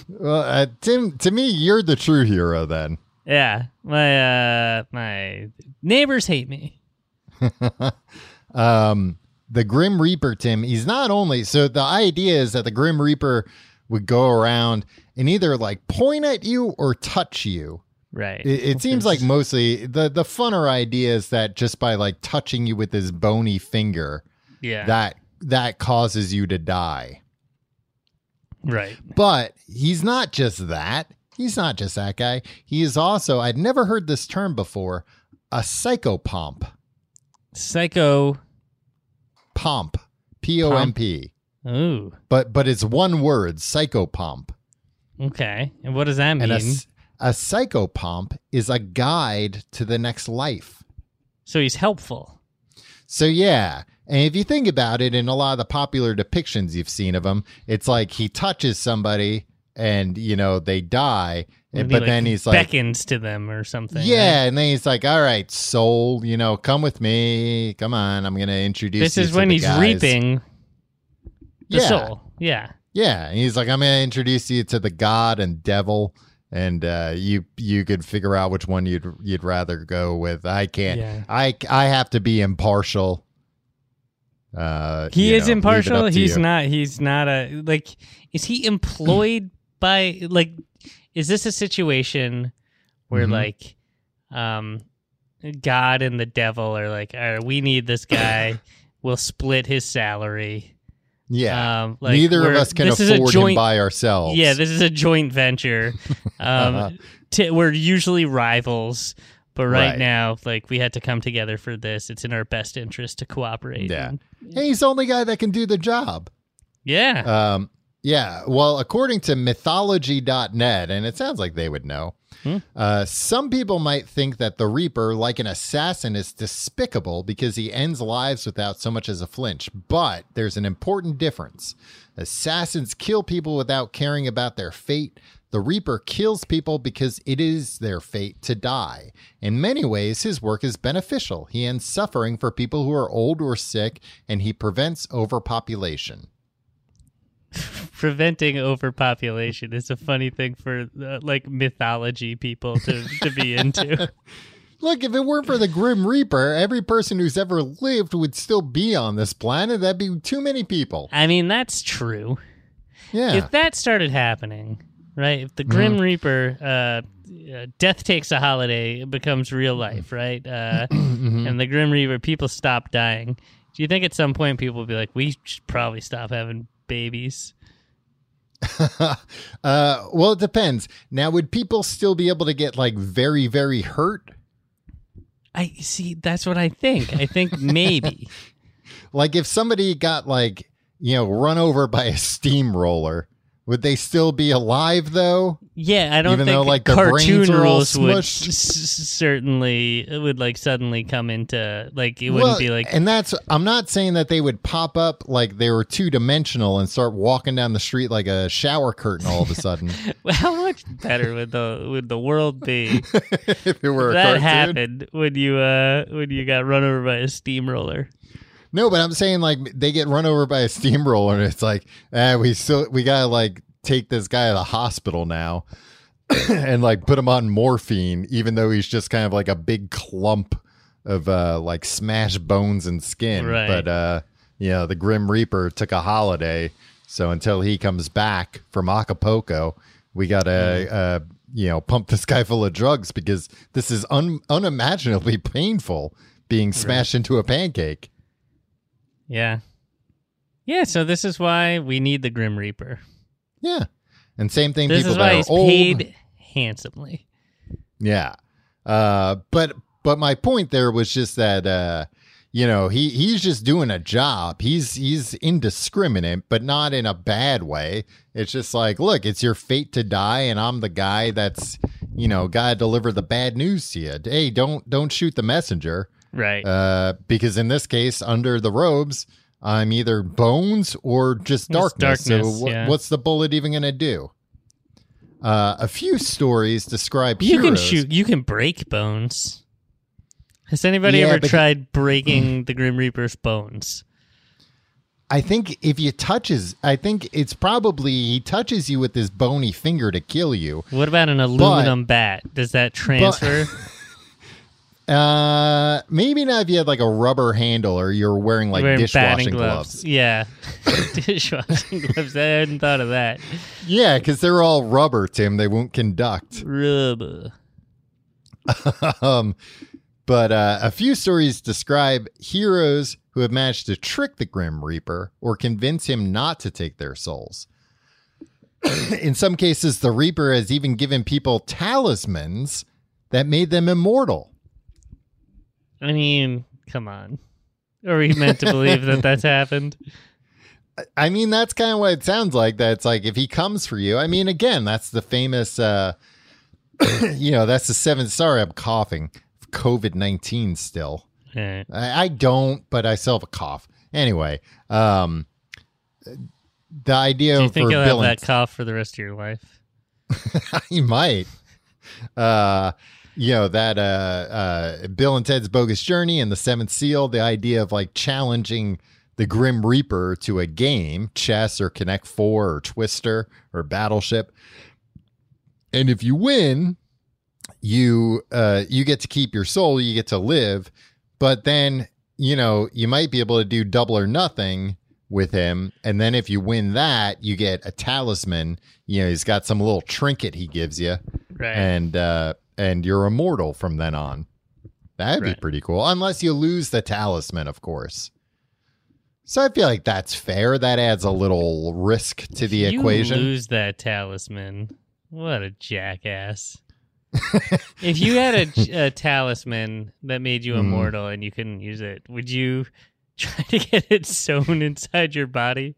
well, uh, Tim, to me, you're the true hero. Then yeah, my uh, my neighbors hate me. um, the Grim Reaper, Tim, he's not only so. The idea is that the Grim Reaper would go around and either like point at you or touch you. Right. It, it seems like mostly the the funner idea is that just by like touching you with his bony finger, yeah. that that causes you to die. right. But he's not just that. He's not just that guy. He is also I'd never heard this term before, a psychopomp. Psycho. Pomp. P O M P. Ooh. But but it's one word, psychopomp. Okay. And what does that mean? And a, a psychopomp is a guide to the next life. so he's helpful. So yeah, and if you think about it, in a lot of the popular depictions you've seen of him, it's like he touches somebody and you know they die, And but like, then he's like, beckons to them or something. yeah, right? and then he's like, all right, soul, you know, come with me, come on, I'm gonna introduce. This is when he's guys." reaping the Yeah, soul. Yeah. Yeah, and he's like, I'm gonna introduce you to the god and devil. And uh, you you could figure out which one you'd you'd rather go with. I can't. Yeah. I I have to be impartial. Uh, He is know, impartial. He's you. not. He's not a like. Is he employed by like? Is this a situation where Mhm. like, um, God and the devil are like, all right, we need this guy. we'll split his salary. Yeah. Um, like Neither of us can this is a afford joint, him by ourselves. Yeah, this is a joint venture. Um, t- we're usually rivals, but right, Right. now, like we had to come together for this. It's in our best interest to cooperate. Yeah. And- Hey, he's the only guy that can do the job. yeah. Um, yeah. Well, according to mythology.net, and it sounds like they would know, Hmm. Uh, some people might think that the Reaper, like an assassin, is despicable because he ends lives without so much as a flinch. But there's an important difference. Assassins kill people without caring about their fate. The Reaper kills people because it is their fate to die. In many ways, his work is beneficial. He ends suffering for people who are old or sick, and he prevents overpopulation. Preventing overpopulation is a funny thing for uh, like mythology people to, to be into. Look, if it weren't for the Grim Reaper, every person who's ever lived would still be on this planet. That'd be too many people. I mean, that's true. Yeah. If that started happening, right? If the Grim Reaper, uh, uh, death takes a holiday, it becomes real life, right? Uh, And the Grim Reaper, people stop dying. Do you think at some point people will be like, we should probably stop having babies? uh, well, it depends. Now, would people still be able to get like very, very hurt? I see. That's what I think. I think maybe. Like if somebody got like, you know, run over by a steamroller, would they still be alive though? Yeah, I don't Even think though, like, their cartoon brains are all rules would smushed? s- certainly it would like suddenly come into like it wouldn't Well, be like and that's I'm not saying that they would pop up like they were two dimensional and start walking down the street like a shower curtain all of a sudden. how much better would the would the world be if it were a that cartoon. happened when you uh when you got run over by a steamroller? No, but I'm saying like they get run over by a steamroller and it's like, eh, we still we gotta like take this guy to the hospital now and like put him on morphine, even though he's just kind of like a big clump of uh like smashed bones and skin. Right. But uh you know, the Grim Reaper took a holiday. So until he comes back from Acapulco, we gotta uh you know, pump this guy full of drugs because this is un- unimaginably painful being smashed into a pancake. Yeah. Yeah, so this is why we need the Grim Reaper. Yeah. And same thing This people is that why are he's old. paid handsomely. Yeah. Uh but but my point there was just that uh you know, he he's just doing a job. He's he's indiscriminate, but not in a bad way. It's just like, look, it's your fate to die and I'm the guy that's, you know, got to deliver the bad news to you. Hey, don't don't shoot the messenger. Right. Uh because in this case under the robes, I'm either bones or just darkness. darkness, so wh- yeah. what's the bullet even going to do? Uh, a few stories describe you can shoot you can break bones. Has anybody Yeah, ever but- tried breaking the Grim Reaper's bones? I think if you touches, I think it's probably he touches you with his bony finger to kill you. What about an aluminum bat? Does that transfer? Uh, maybe not if you had like a rubber handle or you're wearing like Wearing dishwashing batting gloves. Yeah. Dishwashing gloves. I hadn't thought of that. Yeah, because they're all rubber, Tim. They won't conduct. Rubber. um, but uh, a few stories describe heroes who have managed to trick the Grim Reaper or convince him not to take their souls. In some cases, the Reaper has even given people talismans that made them immortal. I mean, come on. Are we meant to believe that that's happened? I mean, that's kind of what it sounds like. That it's like if he comes for you. I mean, again, that's the famous, uh, you know, that's the seven. Sorry, I'm coughing. COVID 19 still. Eh. I, I don't, but I still have a cough. Anyway, um, the idea Do you think you'll have that cough for the rest of your life? you might. Uh, you know that uh, uh, Bill and Ted's Bogus Journey and the Seventh Seal. The idea of like challenging the Grim Reaper to a game, chess or Connect Four or Twister or Battleship, and if you win, you uh, you get to keep your soul. You get to live, but then you know you might be able to do double or nothing with him and then if you win that you get a talisman you know he's got some little trinket he gives you Right. and uh and you're immortal from then on that'd be pretty cool unless you lose the talisman of course so i feel like that's fair that adds a little risk to the you equation lose that talisman. What a jackass. if you had a, a talisman that made you Hmm. immortal and you couldn't use it, would you try to get it sewn inside your body?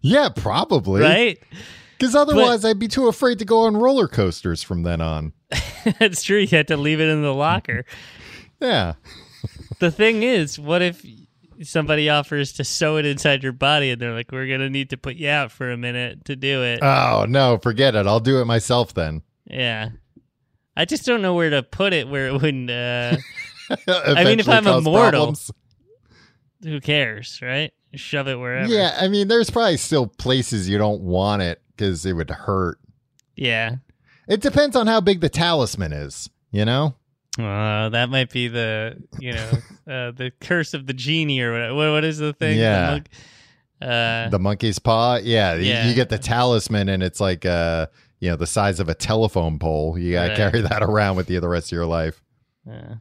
yeah probably Right? Because otherwise i'd be too afraid to go on roller coasters from then on That's true. You had to leave it in the locker. Yeah. the thing is, what if somebody offers to sew it inside your body and they're like, we're going to need to put you out for a minute to do it? Oh, no, forget it. I'll do it myself then. yeah. I just don't know where to put it where it wouldn't. Uh, I mean, if I'm immortal, who cares, right? Shove it wherever. Yeah, I mean, there's probably still places you don't want it because it would hurt. Yeah. It depends on how big the talisman is, you know? Uh, that might be the you know uh, the curse of the genie or whatever. What, what is the thing? Yeah. The, monk- uh, The monkey's paw. Yeah, Yeah. you get the talisman and it's like uh, you know, the size of a telephone pole. You got to carry that around with you the rest of your life. uh,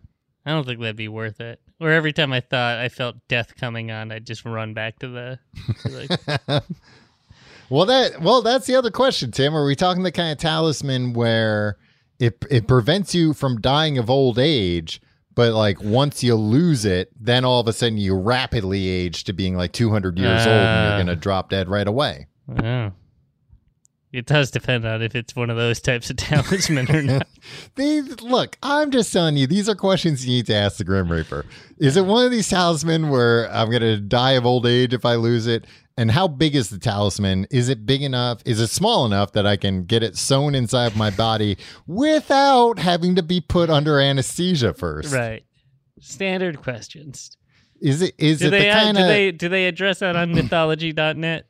I don't think that'd be worth it. Or every time I thought I felt death coming on, I'd just run back to the. To the Well, that well, that's the other question, Tim. Are we talking the kind of talisman where it it prevents you from dying of old age, but like once you lose it, then all of a sudden you rapidly age to being like 200 years old and you're Ah. going to drop dead right away. oh. It does depend on if it's one of those types of talisman or not. These look, I'm just telling you, these are questions you need to ask the Grim Reaper. Is it one of these talisman where I'm gonna die of old age if I lose it? And how big is the talisman? Is it big enough? Is it small enough that I can get it sewn inside of my body without having to be put under anesthesia first? right. Standard questions. Is it is Do it they, the uh, kind do they do they address that on mythology.net?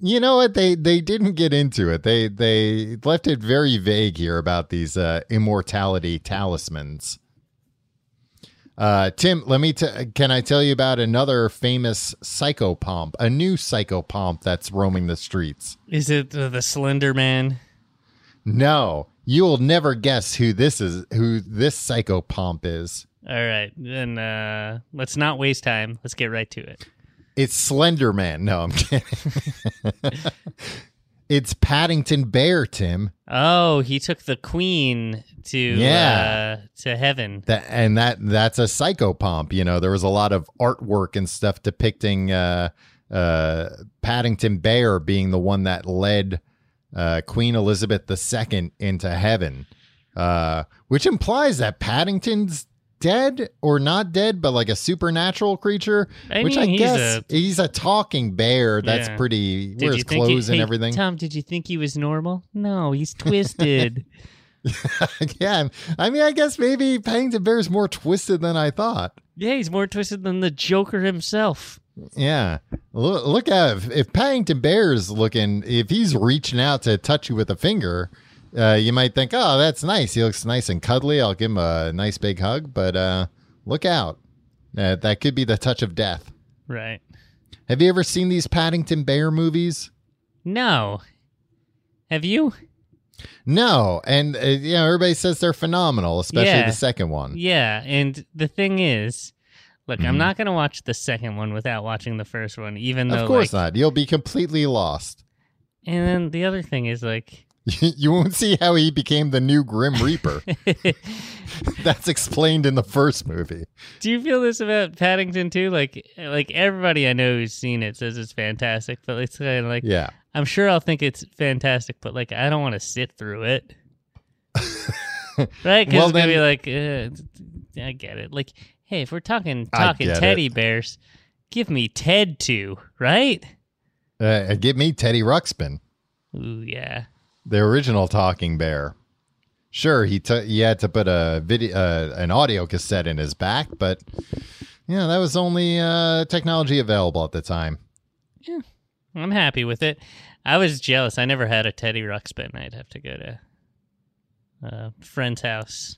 You know what they they didn't get into it. They they left it very vague here about these uh, immortality talismans. Uh, Tim, let me. T- can I tell you about another famous psychopomp, a new psychopomp that's roaming the streets? Is it uh, the Slender Man? No, you'll never guess who this is. Who this psychopomp is? All right, then uh, let's not waste time. Let's get right to it. It's Slender Man. No, I'm kidding. it's Paddington Bear, Tim. Oh, he took the queen to Yeah. uh, to heaven. That and that that's a psychopomp. You know, there was a lot of artwork and stuff depicting uh, uh, Paddington Bear being the one that led uh, Queen Elizabeth II into heaven, uh, which implies that Paddington's dead or not dead, but like a supernatural creature. I which mean, I he's guess a- he's a talking bear. That's Yeah. pretty. Did wears clothes he, and hey, everything. Tom, did you think he was normal? No, he's twisted. yeah, I mean, I guess maybe Paddington Bear is more twisted than I thought. yeah, he's more twisted than the Joker himself. Yeah. Look, look at if, if Paddington Bear's looking, if he's reaching out to touch you with a finger, uh, you might think, oh, that's nice. He looks nice and cuddly. I'll give him a nice big hug. But uh, look out. Uh, that could be the touch of death. Right. Have you ever seen these Paddington Bear movies? No. Have you? No. And, uh, you know, everybody says they're phenomenal, especially Yeah. the second one. Yeah, and the thing is, look. I'm not going to watch the second one without watching the first one, even though Of course like, not. You'll be completely lost. And then the other thing is like you won't see how he became the new Grim Reaper. That's explained in the first movie. Do you feel this about Paddington too? Like, like everybody I know who's seen it says it's fantastic, but it's kind of like Yeah. I'm sure I'll think it's fantastic, but like I don't want to sit through it, right? Because Well, it's gonna be then- like, uh, I get it. Like, hey, if we're talking talking teddy it. bears, give me Ted too, right? Uh, give me Teddy Ruxpin, Ooh, yeah. The original talking bear. Sure, he t- he had to put a video, uh, an audio cassette in his back, but yeah, that was only uh, technology available at the time. Yeah, I'm happy with it. I was jealous. I never had a Teddy Ruxpin. I'd have to go to a friend's house.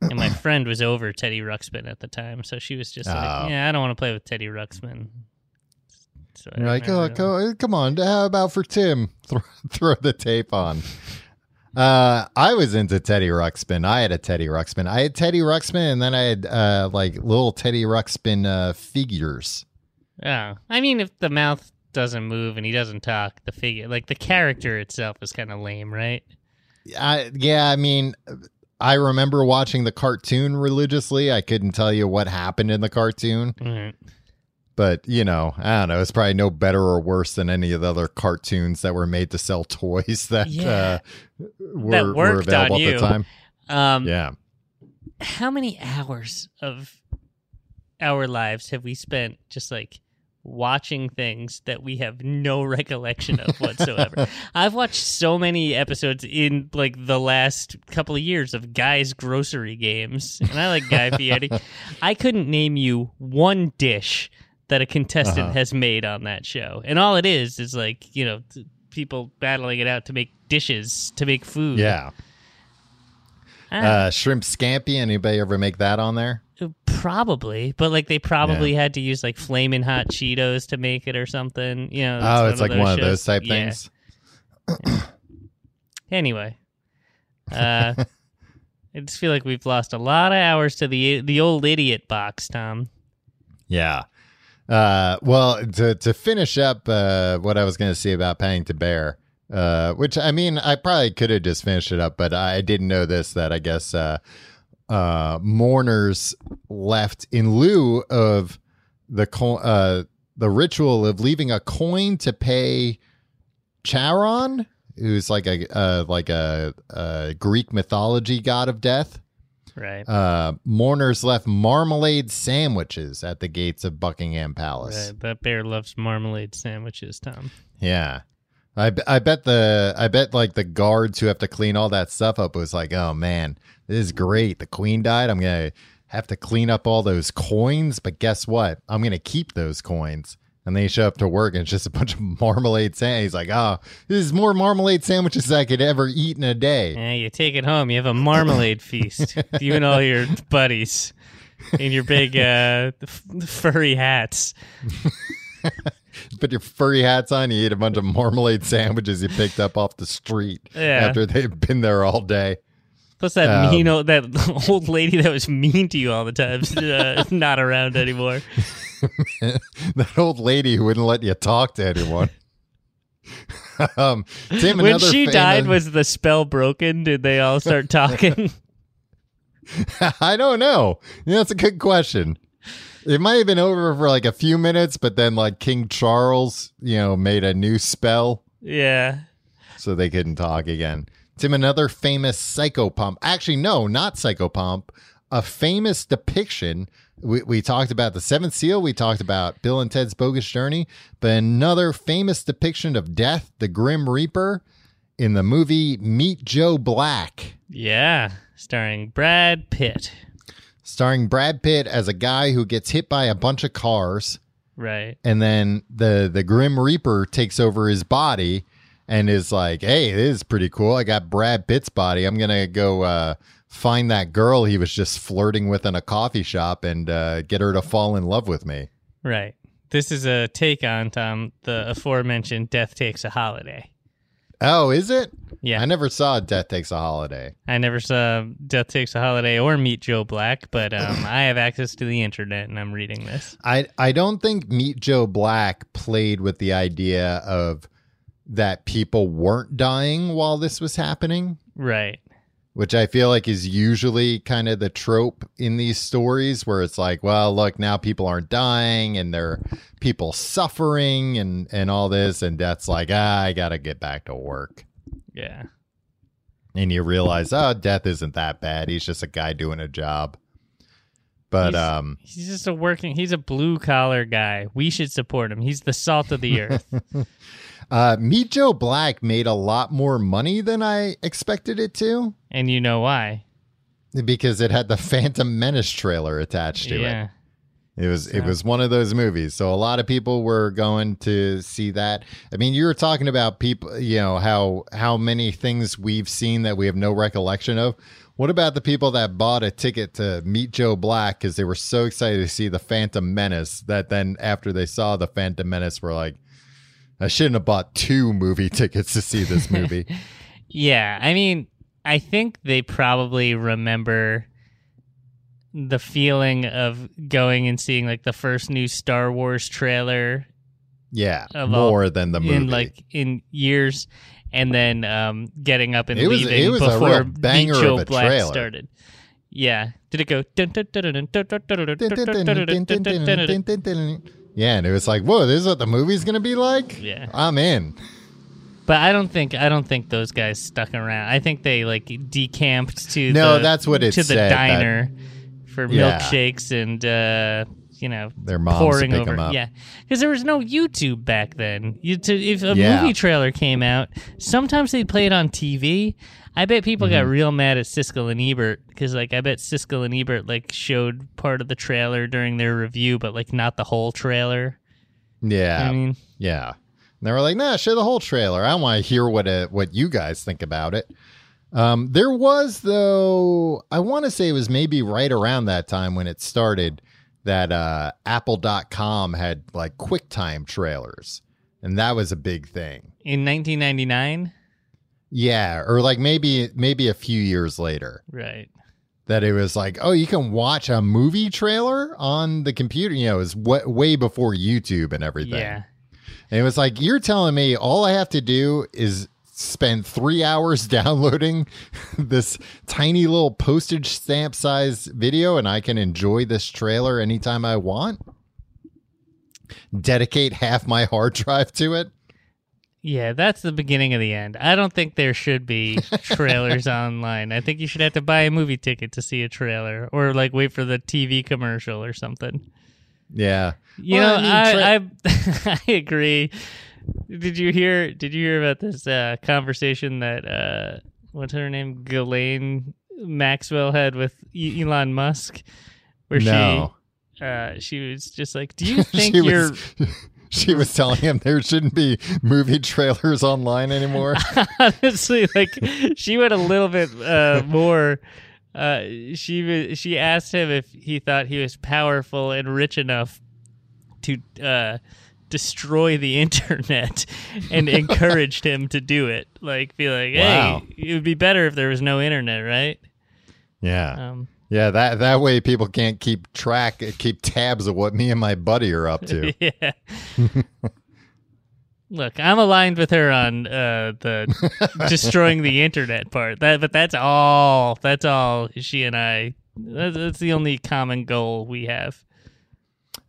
And my friend was over Teddy Ruxpin at the time, so she was just Oh. like, "Yeah, I don't want to play with Teddy Ruxpin." So You're like, oh, co- come on, how about for Tim? Throw, throw the tape on. Uh, I was into Teddy Ruxpin. I had a Teddy Ruxpin. I had Teddy Ruxpin, and then I had uh, like little Teddy Ruxpin uh, figures. Oh, I mean, if the mouth doesn't move and he doesn't talk, the figure, like the character itself, is kind of lame, right? I, yeah, I mean, I remember watching the cartoon religiously. I couldn't tell you what happened in the cartoon, Mhm. But you know, I don't know. It's probably no better or worse than any of the other cartoons that were made to sell toys that Yeah. uh, were, That were available at the time. Um, Yeah. how many hours of our lives have we spent just like watching things that we have no recollection of whatsoever? I've watched so many episodes in like the last couple of years of Guy's Grocery Games, and I like Guy Fieri. I couldn't name you one dish that a contestant Uh-huh. has made on that show, and all it is is like you know. t- People battling it out to make dishes to make food. Yeah. Ah. Uh, shrimp scampi. Anybody ever make that on there? Probably, but like they probably had to use like flaming hot Cheetos to make it or something. You know. Oh, it's like one of those type Yeah. things. Anyway, uh, I just feel like we've lost a lot of hours to the the old idiot box, Tom. Yeah. Uh, well, to to finish up uh, what I was going to say about Paddington Bear, uh, which I mean, I probably could have just finished it up, but I didn't know this that I guess uh, uh, mourners left in lieu of the co- uh, the ritual of leaving a coin to pay Charon, who's like a like a, a Greek mythology god of death Right. uh, mourners left marmalade sandwiches at the gates of Buckingham Palace. right. That bear loves marmalade sandwiches, Tom. Yeah. I, I bet the I bet like the guards who have to clean all that stuff up was like, oh man, this is great. The queen died. I'm gonna have to clean up all those coins, but guess what? I'm gonna keep those coins. And they show up to work and it's just a bunch of marmalade sandwiches. He's like, oh, this is more marmalade sandwiches than I could ever eat in a day. Yeah, you take it home. You have a marmalade feast. You and all your buddies in your big uh, f- furry hats. put your furry hats on. You eat a bunch of marmalade sandwiches you picked up off the street Yeah. after they've been there all day. Plus that Um, mean old, that old lady that was mean to you all the time is uh, not around anymore. that old lady who wouldn't let you talk to anyone. um, Tim, when she famous- died, was the spell broken? Did they all start talking? I don't know. Yeah, that's a good question. It might have been over for like a few minutes, but then like King Charles, you know, made a new spell yeah. so they couldn't talk again. Tim, another famous psychopomp. Actually, no, not psychopomp. A famous depiction. We, we talked about the Seventh Seal. We talked about Bill and Ted's Bogus Journey. But another famous depiction of death, the Grim Reaper, in the movie Meet Joe Black, Yeah. Starring Brad Pitt. starring Brad Pitt as a guy who gets hit by a bunch of cars. Right. and then the the grim reaper takes over his body and is like hey this is pretty cool i got brad pitt's body i'm gonna go uh find that girl he was just flirting with in a coffee shop and uh get her to fall in love with me Right. This is a take on Tom the aforementioned Death Takes a Holiday. oh is it Yeah. i never saw death takes a holiday I never saw Death Takes a Holiday or Meet Joe Black, but um, I have access to the internet and I'm reading this. i i don't think meet joe black played with the idea of that people weren't dying while this was happening Right. which I feel like is usually kind of the trope in these stories where it's like, well, look, now people aren't dying and there are people suffering and and all this and death's like, ah, I got to get back to work. Yeah. And you realize, oh, death isn't that bad. He's just a guy doing a job. But He's- um He's just a working, he's a blue collar guy. We should support him. He's the salt of the earth. uh Meet Joe Black made a lot more money than I expected it to and you know why. because it had the Phantom Menace trailer attached to it. yeah. It was it was one of those movies. So a lot of people were going to see that. I mean, you were talking about people, you know, how how many things we've seen that we have no recollection of. What about the people that bought a ticket to meet Joe Black because they were so excited to see the Phantom Menace that then after they saw the Phantom Menace were like, I shouldn't have bought two movie tickets to see this movie. Yeah, I mean, I think they probably remember the feeling of going and seeing like the first new Star Wars trailer yeah, Of all- more than the movie. in like in years, and then um, getting up and it was, leaving before Meet Joe Black trailer. started. Yeah. Did it go? Yeah, and it was like, whoa, this is what the movie's gonna be like. Yeah, I'm in. But I don't think I don't think those guys stuck around. I think they like decamped to no, the, that's what it to the diner that... for milkshakes yeah. and uh, you know Their moms pouring over. Yeah, because there was no YouTube back then. You to, if a Yeah. movie trailer came out, sometimes they play it on TV. I bet people got Mm-hmm. real mad at Siskel and Ebert because, like, I bet Siskel and Ebert like showed part of the trailer during their review, but like not the whole trailer. Yeah. I mean, Yeah. And they were like, nah, show the whole trailer. I want to hear what uh what you guys think about it. Um, there was though, I want to say it was maybe right around that time when it started that uh, Apple.com had like QuickTime trailers, and that was a big thing. in 1999, Yeah, or like maybe maybe a few years later right? that it was like, oh, you can watch a movie trailer on the computer. You know, it was w- way before YouTube and everything. Yeah. And it was like, you're telling me all I have to do is spend three hours downloading this tiny little postage stamp size video and I can enjoy this trailer anytime I want? Dedicate half my hard drive to it? Yeah, that's the beginning of the end. I don't think there should be trailers online. I think you should have to buy a movie ticket to see a trailer or like wait for the TV commercial or something. Yeah. You Well, know, I I, I, I agree. Did you hear did you hear about this uh, conversation that uh what's her name? Ghislaine Maxwell had with E- Elon Musk where No. she uh she was just like, "Do you think you're was she was telling him there shouldn't be movie trailers online anymore. honestly like she went a little bit uh more uh she she asked him if he thought he was powerful and rich enough to uh destroy the internet and encouraged him to do it like be like Wow. hey it would be better if there was no internet right Yeah. um Yeah, that that way people can't keep track, keep tabs of what me and my buddy are up to. yeah Look, I'm aligned with her on uh, the destroying the internet part. That, but that's all. That's all. She and I. That's, that's the only common goal we have.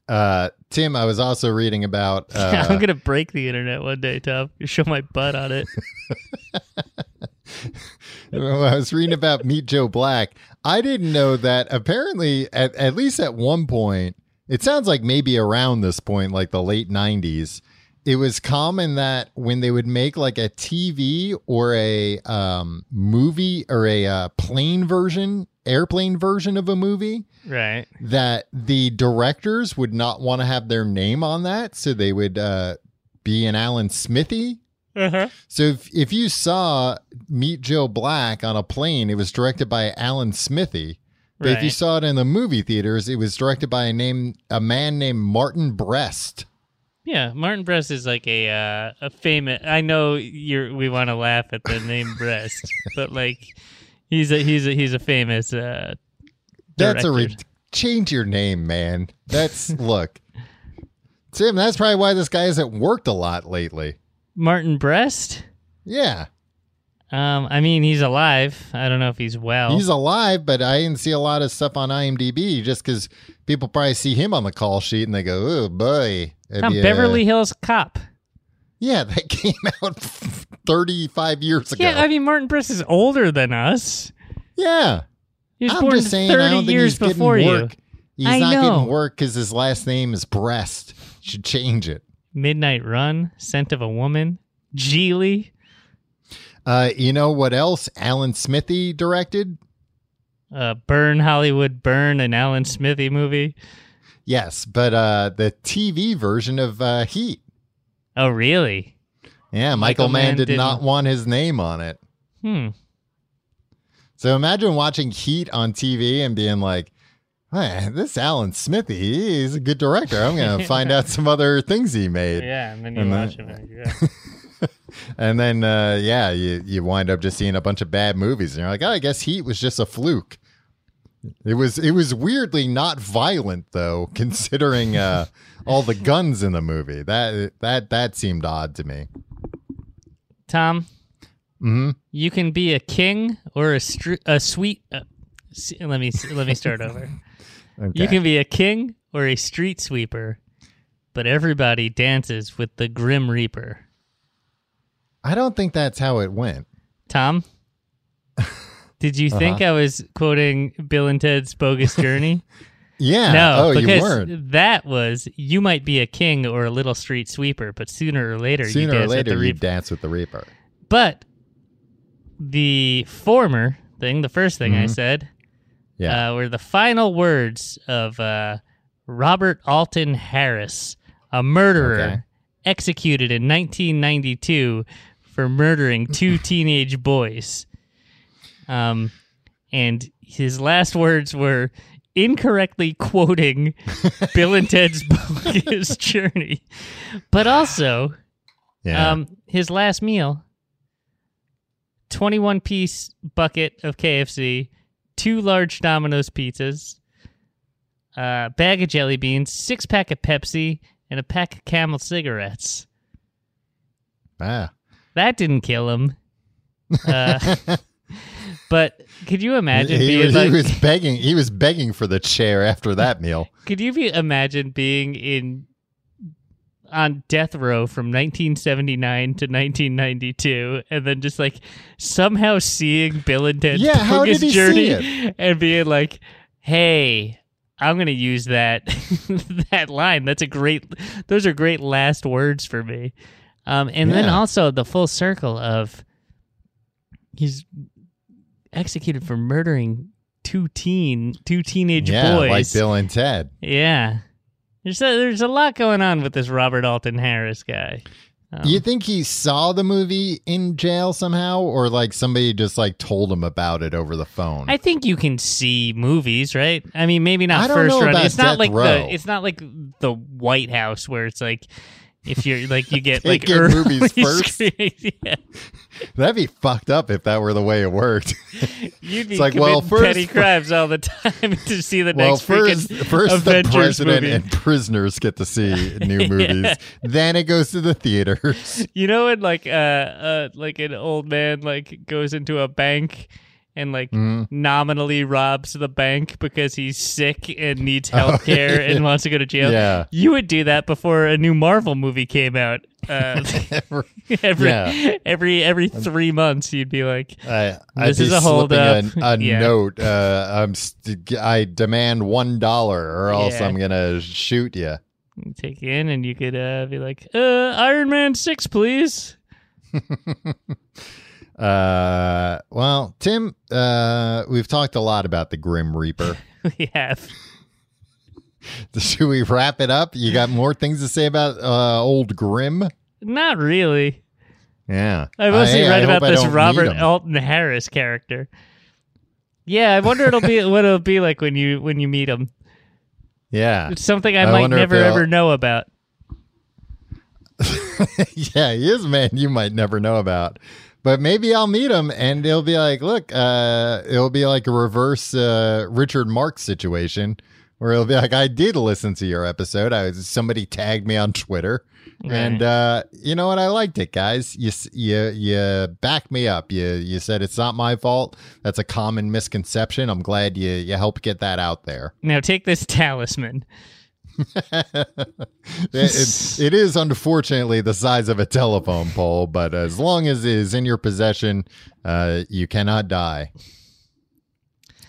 Uh, Tim, I was also reading about. Uh, I'm gonna break the internet one day, Tom. Show my butt on it. Well, I was reading about Meet Joe Black. I didn't know that apparently, at, at least at one point, it sounds like maybe around this point, like the late 90s, it was common that when they would make like a TV or a um, movie or a uh, plane version, airplane version of a movie, Right. that the directors would not want to have their name on that. So they would uh, be an Alan Smithee Uh-huh. so if, if you saw Meet Joe Black on a plane, it was directed by Alan Smithee. But if you saw it in the movie theaters, it was directed by a name a man named Martin Brest. Yeah, Martin Brest is like a uh, a famous. I know you're. We want to laugh at the name Brest, but like he's a he's a he's a famous. Uh, That's a re- change your name, man. That's look. Tim, that's probably why this guy hasn't worked a lot lately. Martin Brest. Yeah. Um, I mean, he's alive. I don't know if he's well. He's alive, but I didn't see a lot of stuff on IMDb just because people probably see him on the call sheet and they go, oh, boy. Have Tom you, uh, Beverly Hills Cop. Yeah, that came out 35 years ago. Yeah, I mean, Martin Brest is older than us. Yeah. He was I'm born just saying, I 30 don't think years he's getting before you. work. He's I not know. getting work because his last name is Breast. Should change it. Midnight Run, Scent of a Woman, Gigli. Uh, you know what else Alan Smithee directed? Uh, Burn Hollywood Burn, an Alan Smithee movie. Yes, but uh, the TV version of uh, Heat. Oh, really? Yeah, Michael, Michael Mann, Mann did didn't- not want his name on it. Hmm. So imagine watching Heat on TV and being like, Man, this Alan Smithee, he's a good director. I'm going to find out some other things he made. Yeah, and then you And watch then- him. Yeah. And then, uh, yeah, you, you wind up just seeing a bunch of bad movies, and you're like, oh, I guess Heat was just a fluke. It was it was weirdly not violent though, considering uh, all the guns in the movie. That that that seemed odd to me. Tom, hmm you can be a king or a a sweet. Uh, let me let me start over. Okay. You can be a king or a street sweeper, but everybody dances with the Grim Reaper. I don't think that's how it went. Tom, did you think Uh-huh. I was quoting Bill and Ted's Bogus Journey? Yeah. no, oh, you because weren't. that was you might be a king or a little street sweeper, but sooner or later you Sooner or dance with later, the you reaper. dance with the Reaper. But the former thing, the first thing I Mhm. said, Yeah. uh, were the final words of uh, Robert Alton Harris, a murderer Okay. executed in 1992 for murdering two teenage boys. Um, and his last words were incorrectly quoting Bill and Ted's Bogus Journey, but also yeah. um, his last meal 21 piece bucket of KFC, two large Domino's pizzas, a bag of jelly beans, six pack of Pepsi, and a pack of Camel cigarettes. ah. That didn't kill him. Uh, but could you imagine he, being was, like, he was begging. He was begging for the chair after that meal. could you be, imagine being in on death row from 1979 to 1992 and then just like somehow seeing Bill and Ted's Yeah, how did he see journey it? and being like, "Hey, I'm going to use that that line. That's a great those are great last words for me." Um and then also the full circle of he's executed for murdering two teen two teenage yeah, boys. like Bill and Ted. Yeah. There's a, there's a lot going on with this Robert Alton Harris guy. Um, you think he saw the movie in jail somehow, or like somebody just like told him about it over the phone? I think you can see movies, right? I mean, maybe not first run. It's not like Row. the it's not like the White House where it's like if you're like you get like get early movies first? yeah. That'd be fucked up if that were the way it worked. You'd be It's like, well, first- petty crimes all the time to see the well, next first, first the president movie. and prisoners get to see new movies. Then it goes to the theaters. You know when like uh uh like an old man like goes into a bank and like Mhm. nominally robs the bank because he's sick and needs health care and wants to go to jail. Oh, Yeah. You would do that before a new Marvel movie came out. Uh, every Yeah. every every three months, you'd be like, I, This is a hold up. A, a Yeah. note. Uh, I'm st- I demand one dollar, or else. I'm gonna shoot you. take you in, and you could uh, be like, uh, Iron Man six, please. Uh, well, Tim, uh, we've talked a lot about the Grim Reaper. we have. Should we wrap it up? You got more things to say about uh, old Grim? Not really. Yeah, I mostly I- I read hope about this Robert. Alton Harris character. Yeah, I wonder it'll be what it'll be like when you when you meet him. Yeah, It's something I, I might never ever know about. yeah, he is a man you might never know about. But maybe I'll meet him and it'll be like, look, uh, it'll be like a reverse uh, Richard Marx situation where it'll be like, I did listen to your episode. I was somebody tagged me on Twitter, and uh, you know what? I liked it, guys. You you you backed me up. You you said it's not my fault. That's a common misconception. I'm glad you you helped get that out there. Now take this talisman. it, it, it is unfortunately the size of a telephone pole, but as long as it is in your possession, uh, you cannot die.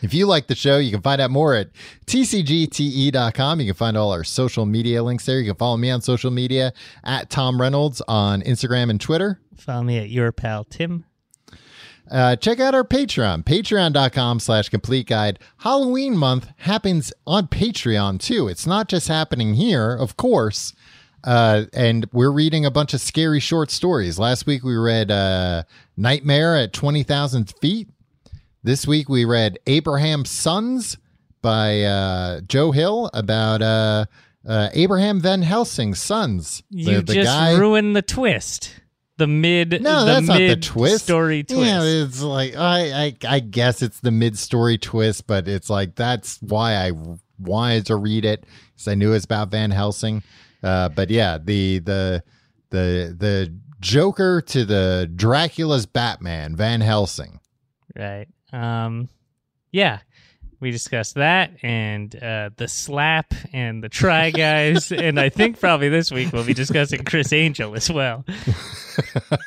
If you like the show, you can find out more at tcgte.com. You can find all our social media links there. You can follow me on social media at Tom Reynolds on Instagram and Twitter. Follow me at your pal Tim. Uh, check out our Patreon, patreon.com slash complete guide. Halloween month happens on Patreon too. It's not just happening here, of course. Uh, and we're reading a bunch of scary short stories. Last week we read uh, Nightmare at 20,000 Feet. This week we read Abraham's Sons by uh, Joe Hill about uh, uh, Abraham Van Helsing's sons. You just ruined the twist. The mid No, the that's not the mid twist. story twist. Yeah, it's like I, I I guess it's the mid story twist, but it's like that's why I wanted to read it because I knew it's about Van Helsing. Uh, but yeah, the the the the Joker to the Dracula's Batman, Van Helsing. Right. Um yeah. We discussed that and uh the slap and the try guys and I think probably this week we'll be discussing Criss Angel as well.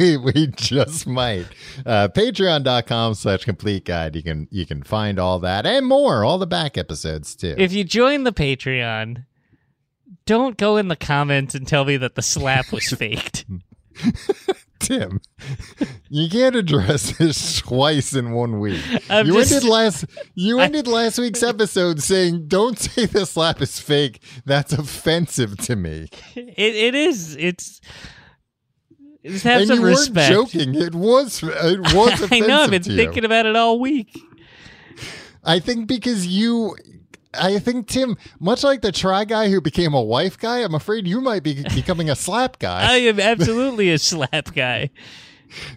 we, we just might. Uh, Patreon.com slash complete guide. You can you can find all that and more, all the back episodes too. If you join the Patreon, don't go in the comments and tell me that the slap was faked. Tim, you can't address this twice in one week. I'm you just- ended last you ended last week's episode saying, "Don't say the slap is fake. That's offensive to me." It it is. It's just have and some you weren't respect. joking. It was it was offensive I know. I've been to you. thinking about it all week. I think because you, I think Tim, much like the try guy who became a wife guy, I'm afraid you might be becoming a slap guy. I am absolutely a slap guy.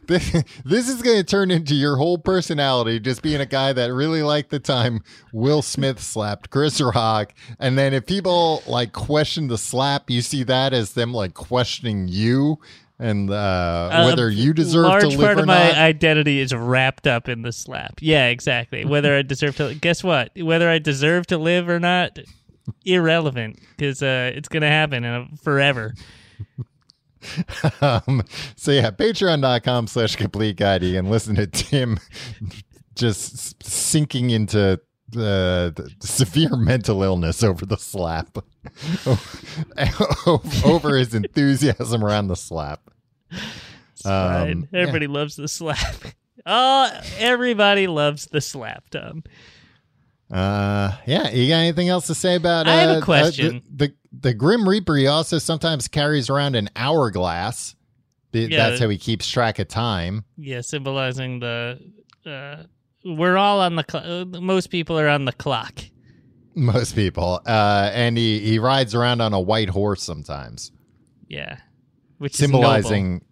This, this is going to turn into your whole personality, just being a guy that really liked the time Will Smith slapped Chris Rock, and then if people like question the slap, you see that as them like questioning you and uh, Uh, whether you deserve large to live part or of my not. identity is wrapped up in the slap. Yeah, exactly. Whether I deserve to guess what? Whether I deserve to live or not, irrelevant because uh, it's gonna happen forever. um, so yeah, patreon.com slash complete guide. You can listen to Tim just sinking into uh, the severe mental illness over the slap, over his enthusiasm around the slap. Um, Everybody loves the slap. Oh, everybody loves the slap, Tom. Uh, yeah. You got anything else to say about? I have a uh, uh, question. the, the the Grim Reaper. He also sometimes carries around an hourglass. Yeah. That's how he keeps track of time. Yeah, symbolizing the. Uh, we're all on the. Cl- uh, most people are on the clock. Most people. Uh, and he he rides around on a white horse sometimes. Yeah, which symbolizing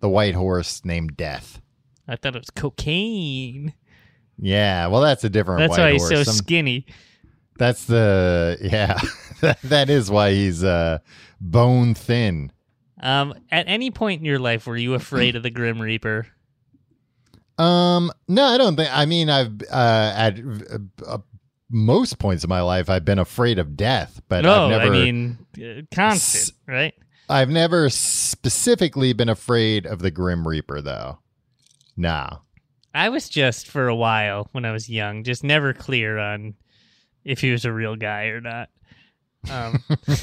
the white horse named Death. I thought it was cocaine. Yeah, well, that's a different. That's why he's horse. so Some- skinny. that's the yeah. that, that is why he's uh, bone thin. Um, at any point in your life, were you afraid of the Grim Reaper? Um, no, I don't think. I mean, I've uh, at uh, uh, most points in my life, I've been afraid of death, but no, I've never. I mean uh, constant, right? I've never specifically been afraid of the Grim Reaper, though. No. I was just for a while when I was young, just never clear on if he was a real guy or not. Um, uh,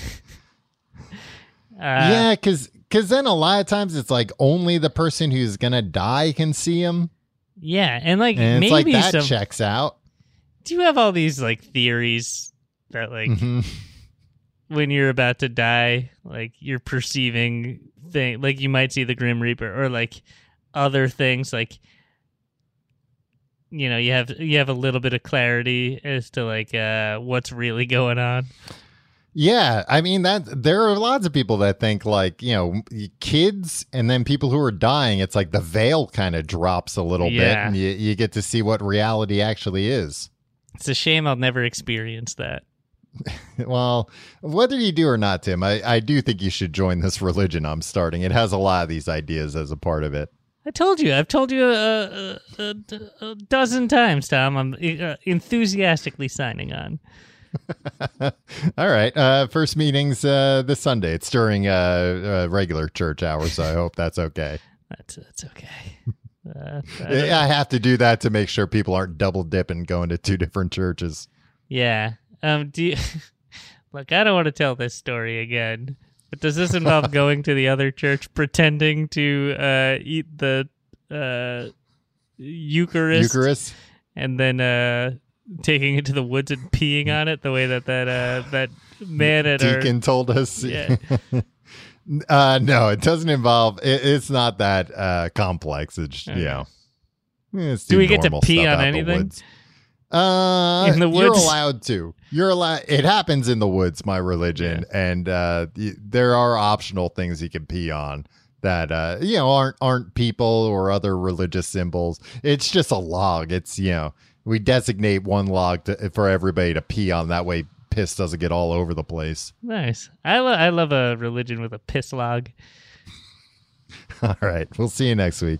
yeah, because because then a lot of times it's like only the person who's gonna die can see him, yeah, and like and it's maybe like that some. checks out. Do you have all these like theories that like Mhm. when you're about to die, like you're perceiving thing, like you might see the Grim Reaper or like other things, like you know, you have you have a little bit of clarity as to like uh what's really going on. Yeah, I mean that there are lots of people that think like you know kids and then people who are dying. It's like the veil kind of drops a little bit, and you you get to see what reality actually is. It's a shame I'll never experience that. Well, whether you do or not, Tim, I, I do think you should join this religion I'm starting. It has a lot of these ideas as a part of it. I told you. I've told you a, a, a, a dozen times, Tom. I'm uh, enthusiastically signing on. All right. Uh, first meetings uh, this Sunday. It's during uh, uh, regular church hours, so I hope that's okay. That's that's okay. Uh, I I have to do that to make sure people aren't double dipping going to two different churches. yeah. Um. Do you, look? I don't want to tell this story again. But does this involve going to the other church, pretending to uh, eat the uh, Eucharist, Eucharist? and then uh, taking it to the woods and peeing on it, the way that that uh, that man at our Deacon told us. Yeah. uh, no, it doesn't involve. It, it's not that uh, complex. It's Okay. you know. It's Do we get to pee on anything? Uh, In the woods, you're allowed to. You're allowed. It happens in the woods. My religion, and uh, y- there are optional things you can pee on that uh, you know aren't aren't people or other religious symbols. It's just a log. It's you know we designate one log to, for everybody to pee on. That way, piss doesn't get all over the place. Nice. I lo- I love a religion with a piss log. All right. We'll see you next week.